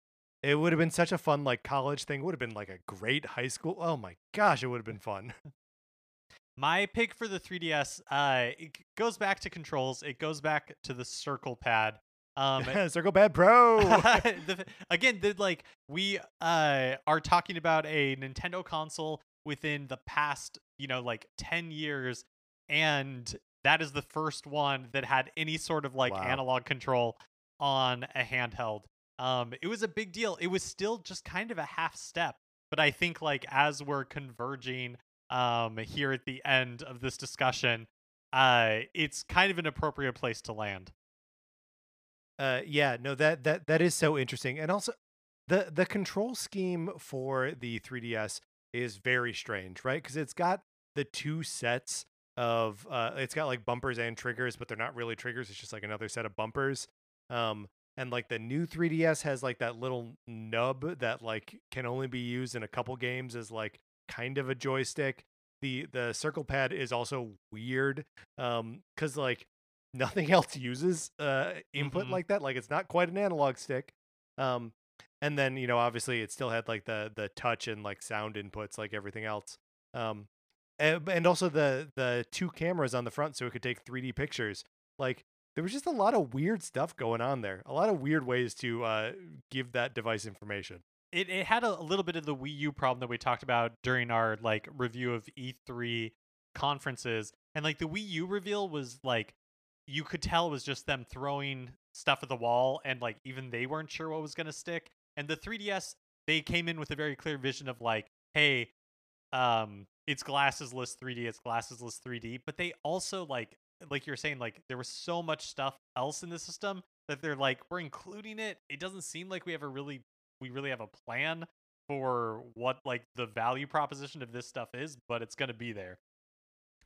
it would have been such a fun like college thing. It would have been like a great high school. Oh my gosh, it would have been fun. [LAUGHS] My pick for the 3DS, uh, it goes back to controls. It goes back to the Circle Pad. [LAUGHS] Um, Circle Pad Pro. [LAUGHS] the, again, the, like we uh are talking about a Nintendo console within the past, you know, like 10 years, and that is the first one that had any sort of like wow. analog control on a handheld. Um, it was a big deal. It was still just kind of a half step, but I think like as we're converging um here at the end of this discussion, uh, it's kind of an appropriate place to land. Uh, yeah, no, that that that is so interesting, and also the the control scheme for the 3ds is very strange, right? Because it's got the two sets of uh, it's got like bumpers and triggers, but they're not really triggers. It's just like another set of bumpers. Um, and like the new 3ds has like that little nub that like can only be used in a couple games as like kind of a joystick the the circle pad is also weird um cuz like [LAUGHS] nothing else uses uh input mm-hmm. like that like it's not quite an analog stick um and then you know obviously it still had like the the touch and like sound inputs like everything else um and, also the the two cameras on the front so it could take 3D pictures like there was just a lot of weird stuff going on there. A lot of weird ways to uh, give that device information. It it had a, a little bit of the Wii U problem that we talked about during our like review of E3 conferences, and like the Wii U reveal was like you could tell it was just them throwing stuff at the wall, and like even they weren't sure what was gonna stick. And the 3DS they came in with a very clear vision of like, hey, um, it's glassesless 3D, it's glassesless 3D, but they also like like you're saying, like there was so much stuff else in the system that they're like, we're including it. It doesn't seem like we have a really we really have a plan for what like the value proposition of this stuff is, but it's gonna be there.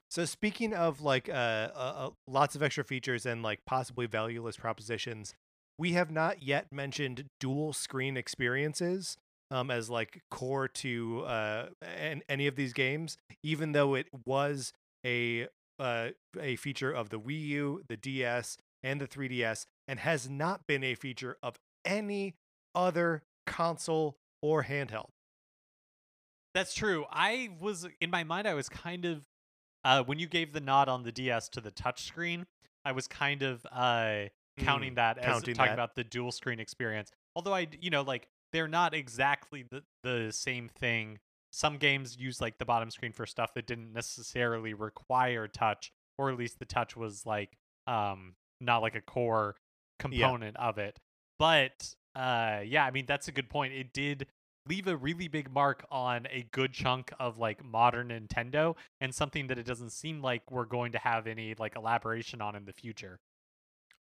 So speaking of like uh, uh, uh, lots of extra features and like possibly valueless propositions, we have not yet mentioned dual screen experiences um, as like core to uh, an, any of these games, even though it was a uh, a feature of the Wii U, the DS, and the 3DS, and has not been a feature of any other console or handheld. That's true. I was in my mind. I was kind of uh, when you gave the nod on the DS to the touchscreen. I was kind of uh, counting mm, that as counting talking that. about the dual screen experience. Although I, you know, like they're not exactly the the same thing some games use like the bottom screen for stuff that didn't necessarily require touch, or at least the touch was like um, not like a core component of it. But uh, yeah, I mean that's a good point. It did leave a really big mark on a good chunk of like modern Nintendo and something that it doesn't seem like we're going to have any like elaboration on in the future.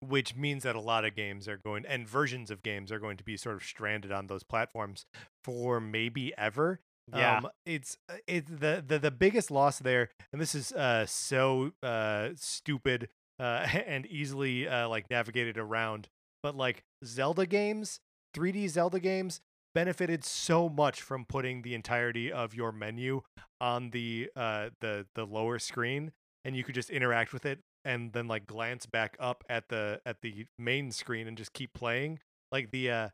Which means that a lot of games are going and versions of games are going to be sort of stranded on those platforms for maybe ever. Yeah. Um, it's uh, it's the, the the biggest loss there, and this is uh so uh stupid uh [LAUGHS] and easily uh like navigated around. But like Zelda games, 3D Zelda games benefited so much from putting the entirety of your menu on the uh the the lower screen and you could just interact with it and then like glance back up at the at the main screen and just keep playing like the uh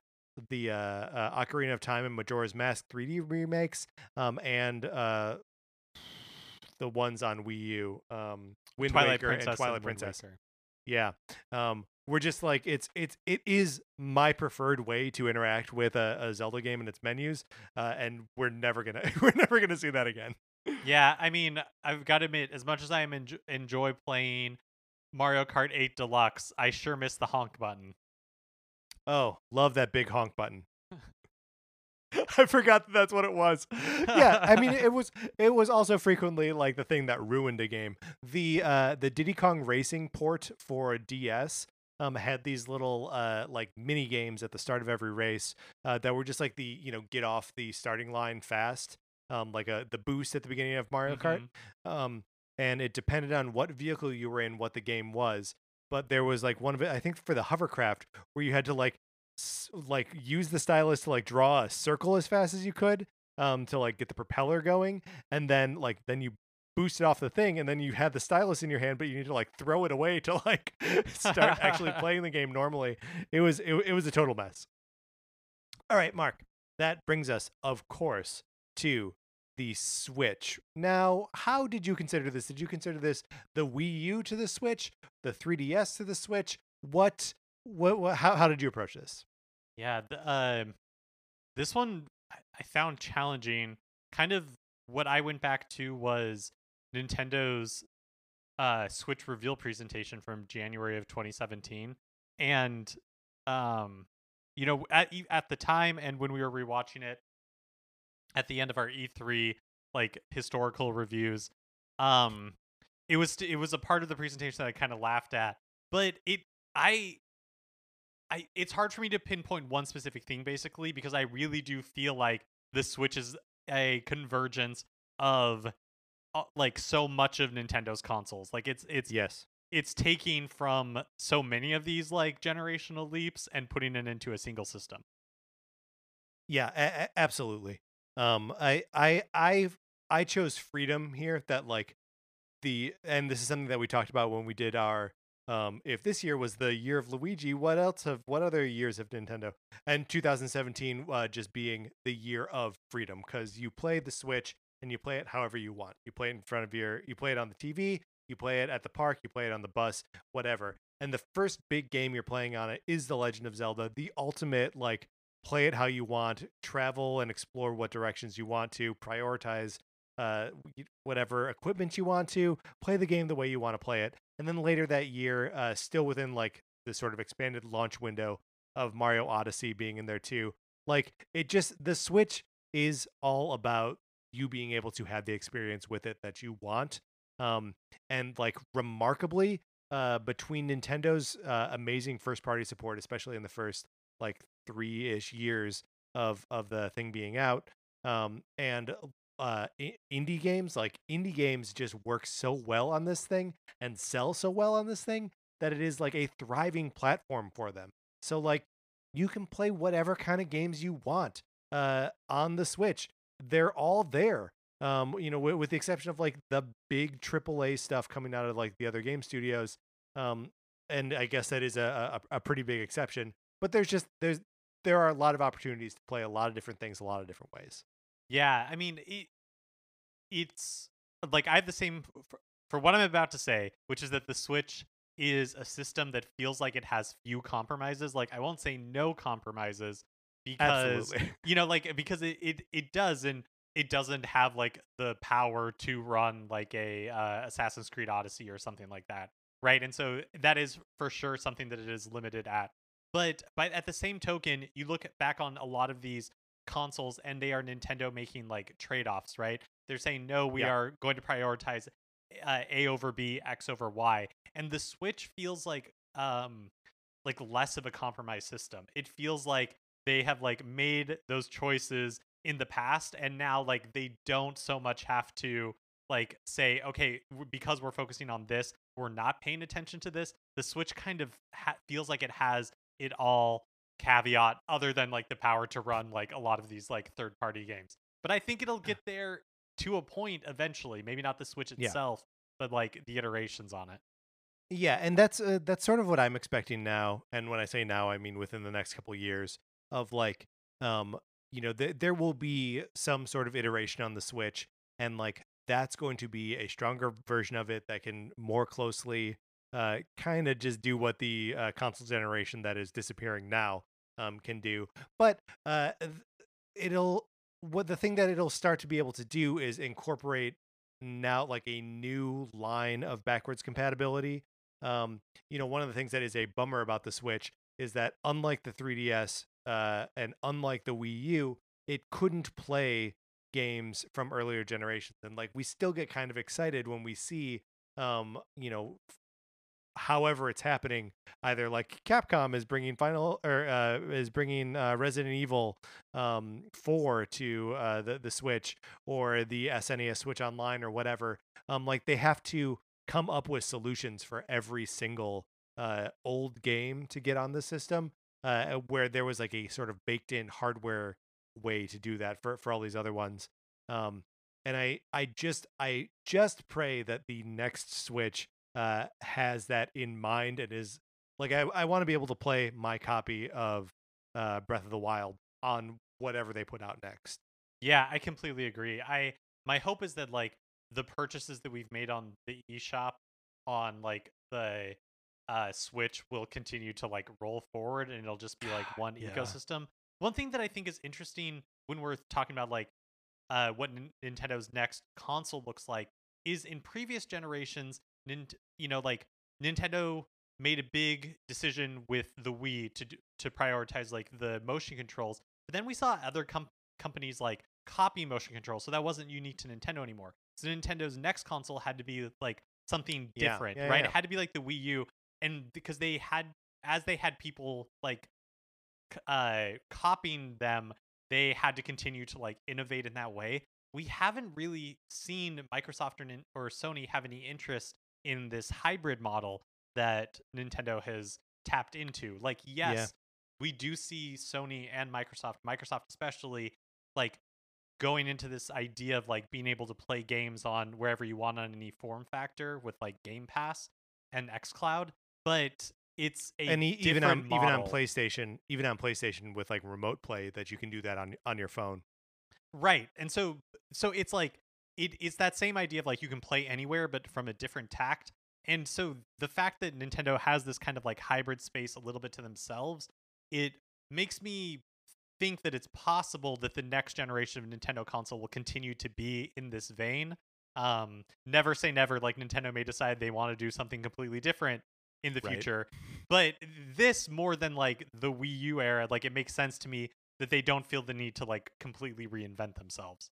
the uh, uh Ocarina of Time and Majora's Mask 3D remakes um and uh the ones on Wii U um Wind Twilight Waker Princess and Twilight Wind Princess Waker. yeah. Um we're just like it's it's it is my preferred way to interact with a, a Zelda game and its menus. Uh and we're never gonna [LAUGHS] we're never gonna see that again. Yeah, I mean, I've got to admit, as much as I am enjoy playing Mario Kart 8 Deluxe, I sure miss the honk button. Oh, love that big honk button. [LAUGHS] [LAUGHS] I forgot that that's what it was. Yeah, I mean it was it was also frequently like the thing that ruined a game. The uh the Diddy Kong Racing port for DS um had these little uh like mini games at the start of every race uh that were just like the, you know, get off the starting line fast. Um like a the boost at the beginning of Mario Kart. Mhm. Um and it depended on what vehicle you were in, what the game was. But there was like one of it, I think for the hovercraft, where you had to like s- like use the stylus to like draw a circle as fast as you could um to like get the propeller going and then like then you boost it off the thing and then you had the stylus in your hand but you need to like throw it away to like [LAUGHS] start actually [LAUGHS] playing the game normally it was it, it was a total mess all right mark that brings us of course to the switch. Now how did you consider this? Did you consider this the wii u to the switch the 3ds to the switch? What what, what how, how did you approach this? Yeah, the, um, this one I- found challenging. Kind of what I went back to was Nintendo's uh, Switch reveal presentation from January of 2017, and um, you know, at at the time and when we were rewatching it at the end of our E3 like historical reviews, um, it was it was a part of the presentation that I kind of laughed at, but it I I it's hard for me to pinpoint one specific thing basically because I really do feel like the Switch is a convergence of uh, like so much of Nintendo's consoles. Like it's it's yes it's taking from so many of these like generational leaps and putting it into a single system. Yeah, a- absolutely. Um, I, I, I, I chose freedom here. That like the, and this is something that we talked about when we did our. Um, if this year was the year of Luigi, what else have what other years of Nintendo? And 2017 uh, just being the year of freedom because you play the Switch and you play it however you want. You play it in front of your, you play it on the TV, you play it at the park, you play it on the bus, whatever. And the first big game you're playing on it is The Legend of Zelda, the ultimate like play it how you want, travel and explore what directions you want to, prioritize uh whatever equipment you want to, play the game the way you want to play it. And then later that year, uh still within like the sort of expanded launch window of Mario Odyssey being in there too. Like it just the Switch is all about you being able to have the experience with it that you want. Um and like remarkably uh between Nintendo's uh, amazing first party support especially in the first like three ish years of of the thing being out um and uh i- indie games like indie games just work so well on this thing and sell so well on this thing that it is like a thriving platform for them. So like you can play whatever kind of games you want uh on the switch. They're all there um you know with, with the exception of like the big AAA stuff coming out of like the other game studios um and i guess that is a, a a pretty big exception but there's just there's there are a lot of opportunities to play a lot of different things a lot of different ways Yeah, I mean it it's like I have the same for, for what I'm about to say, which is that the Switch is a system that feels like it has few compromises. Like I won't say no compromises because absolutely [LAUGHS] you know like because it, it it does and it doesn't have like the power to run like a uh, assassin's creed odyssey or something like that right? And so that is for sure something that it is limited at. But but at the same token, you look back on a lot of these consoles and they are Nintendo making like trade-offs, right? They're saying no, we Yeah. are going to prioritize uh, A over B, X over Y. And the Switch feels like um like less of a compromise system. It feels like they have like made those choices in the past and now like they don't so much have to like say okay because we're focusing on this we're not paying attention to this the switch kind of ha- feels like it has it all caveat other than like the power to run like a lot of these like third party games but i think it'll get there to a point eventually maybe not the switch Yeah. itself but like the iterations on it Yeah, and that's uh, that's sort of what I'm expecting now. And when I say now, I mean within the next couple years of like, um, you know, th- there will be some sort of iteration on the Switch, and like that's going to be a stronger version of it that can more closely, uh, kind of just do what the uh, console generation that is disappearing now, um, can do. But uh, it'll what the thing that it'll start to be able to do is incorporate now like a new line of backwards compatibility um, you know, one of the things that is a bummer about the Switch is that unlike the 3DS uh, and unlike the Wii U, it couldn't play games from earlier generations. And like we still get kind of excited when we see, um, you know, however it's happening, either like Capcom is bringing Final or uh, is bringing uh, Resident Evil um, 4 to uh, the the Switch or the SNES Switch Online or whatever. Um, like they have to come up with solutions for every single uh, old game to get on the system uh, where there was like a sort of baked in hardware way to do that for, for all these other ones um, and I, I just i just pray that the next switch uh, has that in mind and is like i, I want to be able to play my copy of uh, breath of the wild on whatever they put out next Yeah, I completely agree. I my hope is that like the purchases that we've made on the eShop on like the uh Switch will continue to like roll forward and it'll just be like [SIGHS] one Yeah. ecosystem. One thing that I think is interesting when we're talking about like uh what Nin- Nintendo's next console looks like is in previous generations Nint- you know like Nintendo made a big decision with the Wii to do, to prioritize like the motion controls. But then we saw other com- companies like copy motion control, so that wasn't unique to Nintendo anymore. So Nintendo's next console had to be like something different, yeah, right? yeah. It had to be like the Wii U, and because they had, as they had people like uh copying them, they had to continue to like innovate in that way. We haven't really seen Microsoft or, or Sony have any interest in this hybrid model that Nintendo has tapped into. Like, yes, we do see Sony and Microsoft, Microsoft especially, like going into this idea of like being able to play games on wherever you want on any form factor with like Game Pass and XCloud, but it's a and e- even on different even on. PlayStation, even on PlayStation with like remote play that you can do that on on your phone. Right. And so so it's like it, it's that same idea of like you can play anywhere but from a different tact. And so the fact that Nintendo has this kind of like hybrid space a little bit to themselves, it makes me think that it's possible that the next generation of Nintendo console will continue to be in this vein. Um never say never like Nintendo may decide they want to do something completely different in the Right. future. But this more than like the Wii U era, like it makes sense to me that they don't feel the need to like completely reinvent themselves.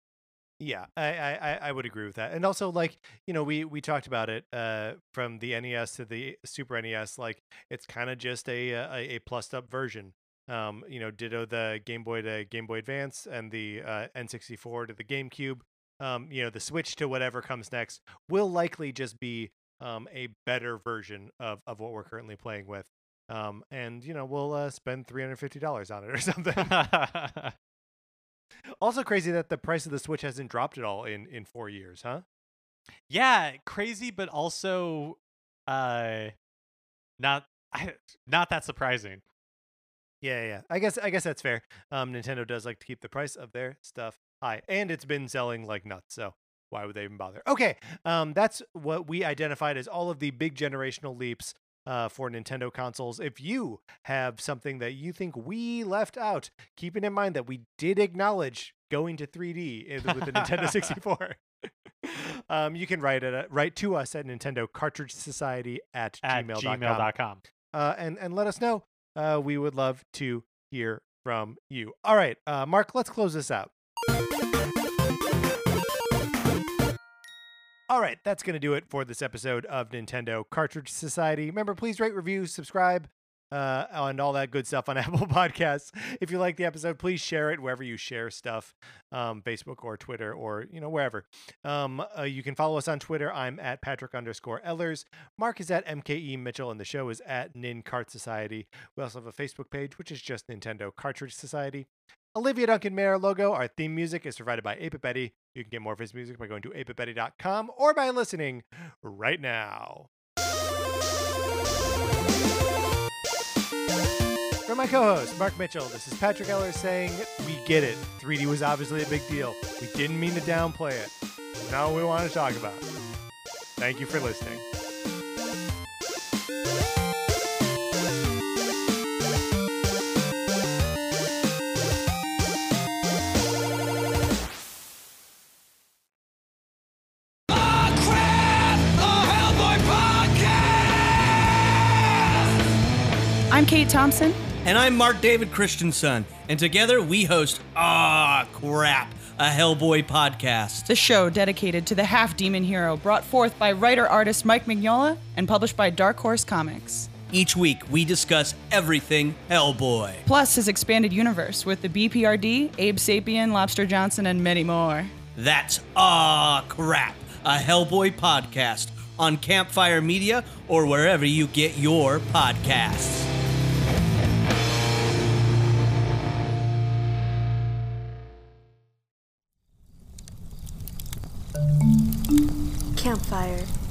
Yeah, I, I I- would agree with that. And also, like you know, we we talked about it uh, from the NES to the Super NES. Like it's kind of just a, uh, a a plussed up version. Um, you know, ditto the Game Boy to Game Boy Advance and the uh, N64 to the GameCube. Um, you know, the Switch to whatever comes next will likely just be um, a better version of of what we're currently playing with. Um, and you know, we'll uh, spend three hundred fifty dollars on it or [LAUGHS] something. [LAUGHS] also, crazy that the price of the Switch hasn't dropped at all in in four years, huh? yeah, crazy, but also uh not not that surprising. Yeah, yeah. yeah. I guess I guess that's fair. Um, Nintendo does like to keep the price of their stuff high, and it's been selling like nuts. So why would they even bother? Okay, um, that's what we identified as all of the big generational leaps uh, for Nintendo consoles. If you have something that you think we left out, keeping in mind that we did acknowledge going to 3D with the Nintendo 64. [LAUGHS] [LAUGHS] um, you can write it write to us at Nintendo Cartridge Society at, at gmail.com. gmail.com. Uh, and and let us know. Uh, we would love to hear from you. All right, uh, Mark, let's close this out. All right, that's going to do it for this episode of Nintendo Cartridge Society. Remember, please rate, review, subscribe, uh, and all that good stuff on [LAUGHS] Apple Podcasts. If you like the episode, please share it wherever you share stuff, um, Facebook or Twitter or you know wherever. Um, uh, you can follow us on Twitter. I'm at Patrick underscore Ellers. Mark is at MKE Mitchell, and the show is at Nin Cart Society. We also have a Facebook page, which is just Nintendo Cartridge Society. Olivia Duncan Mayer logo. Our theme music is provided by Ape Betty. You can get more of his music by going to apebetty.com or by listening right now. From my co-host, Mark Mitchell, this is Patrick Eller saying, we get it. 3D was obviously a big deal. We didn't mean to downplay it. Now we want to talk about it. Thank you for listening. I'm Kate Thompson. And I'm Mark David Christensen. And together we host Ah Crap, a Hellboy podcast. The show dedicated to the half demon hero brought forth by writer artist Mike Mignola and published by Dark Horse Comics. Each week we discuss everything Hellboy. Plus his expanded universe with the BPRD, Abe Sapien, Lobster Johnson, and many more. That's Ah Crap, a Hellboy podcast on Campfire Media or wherever you get your podcasts. Campfire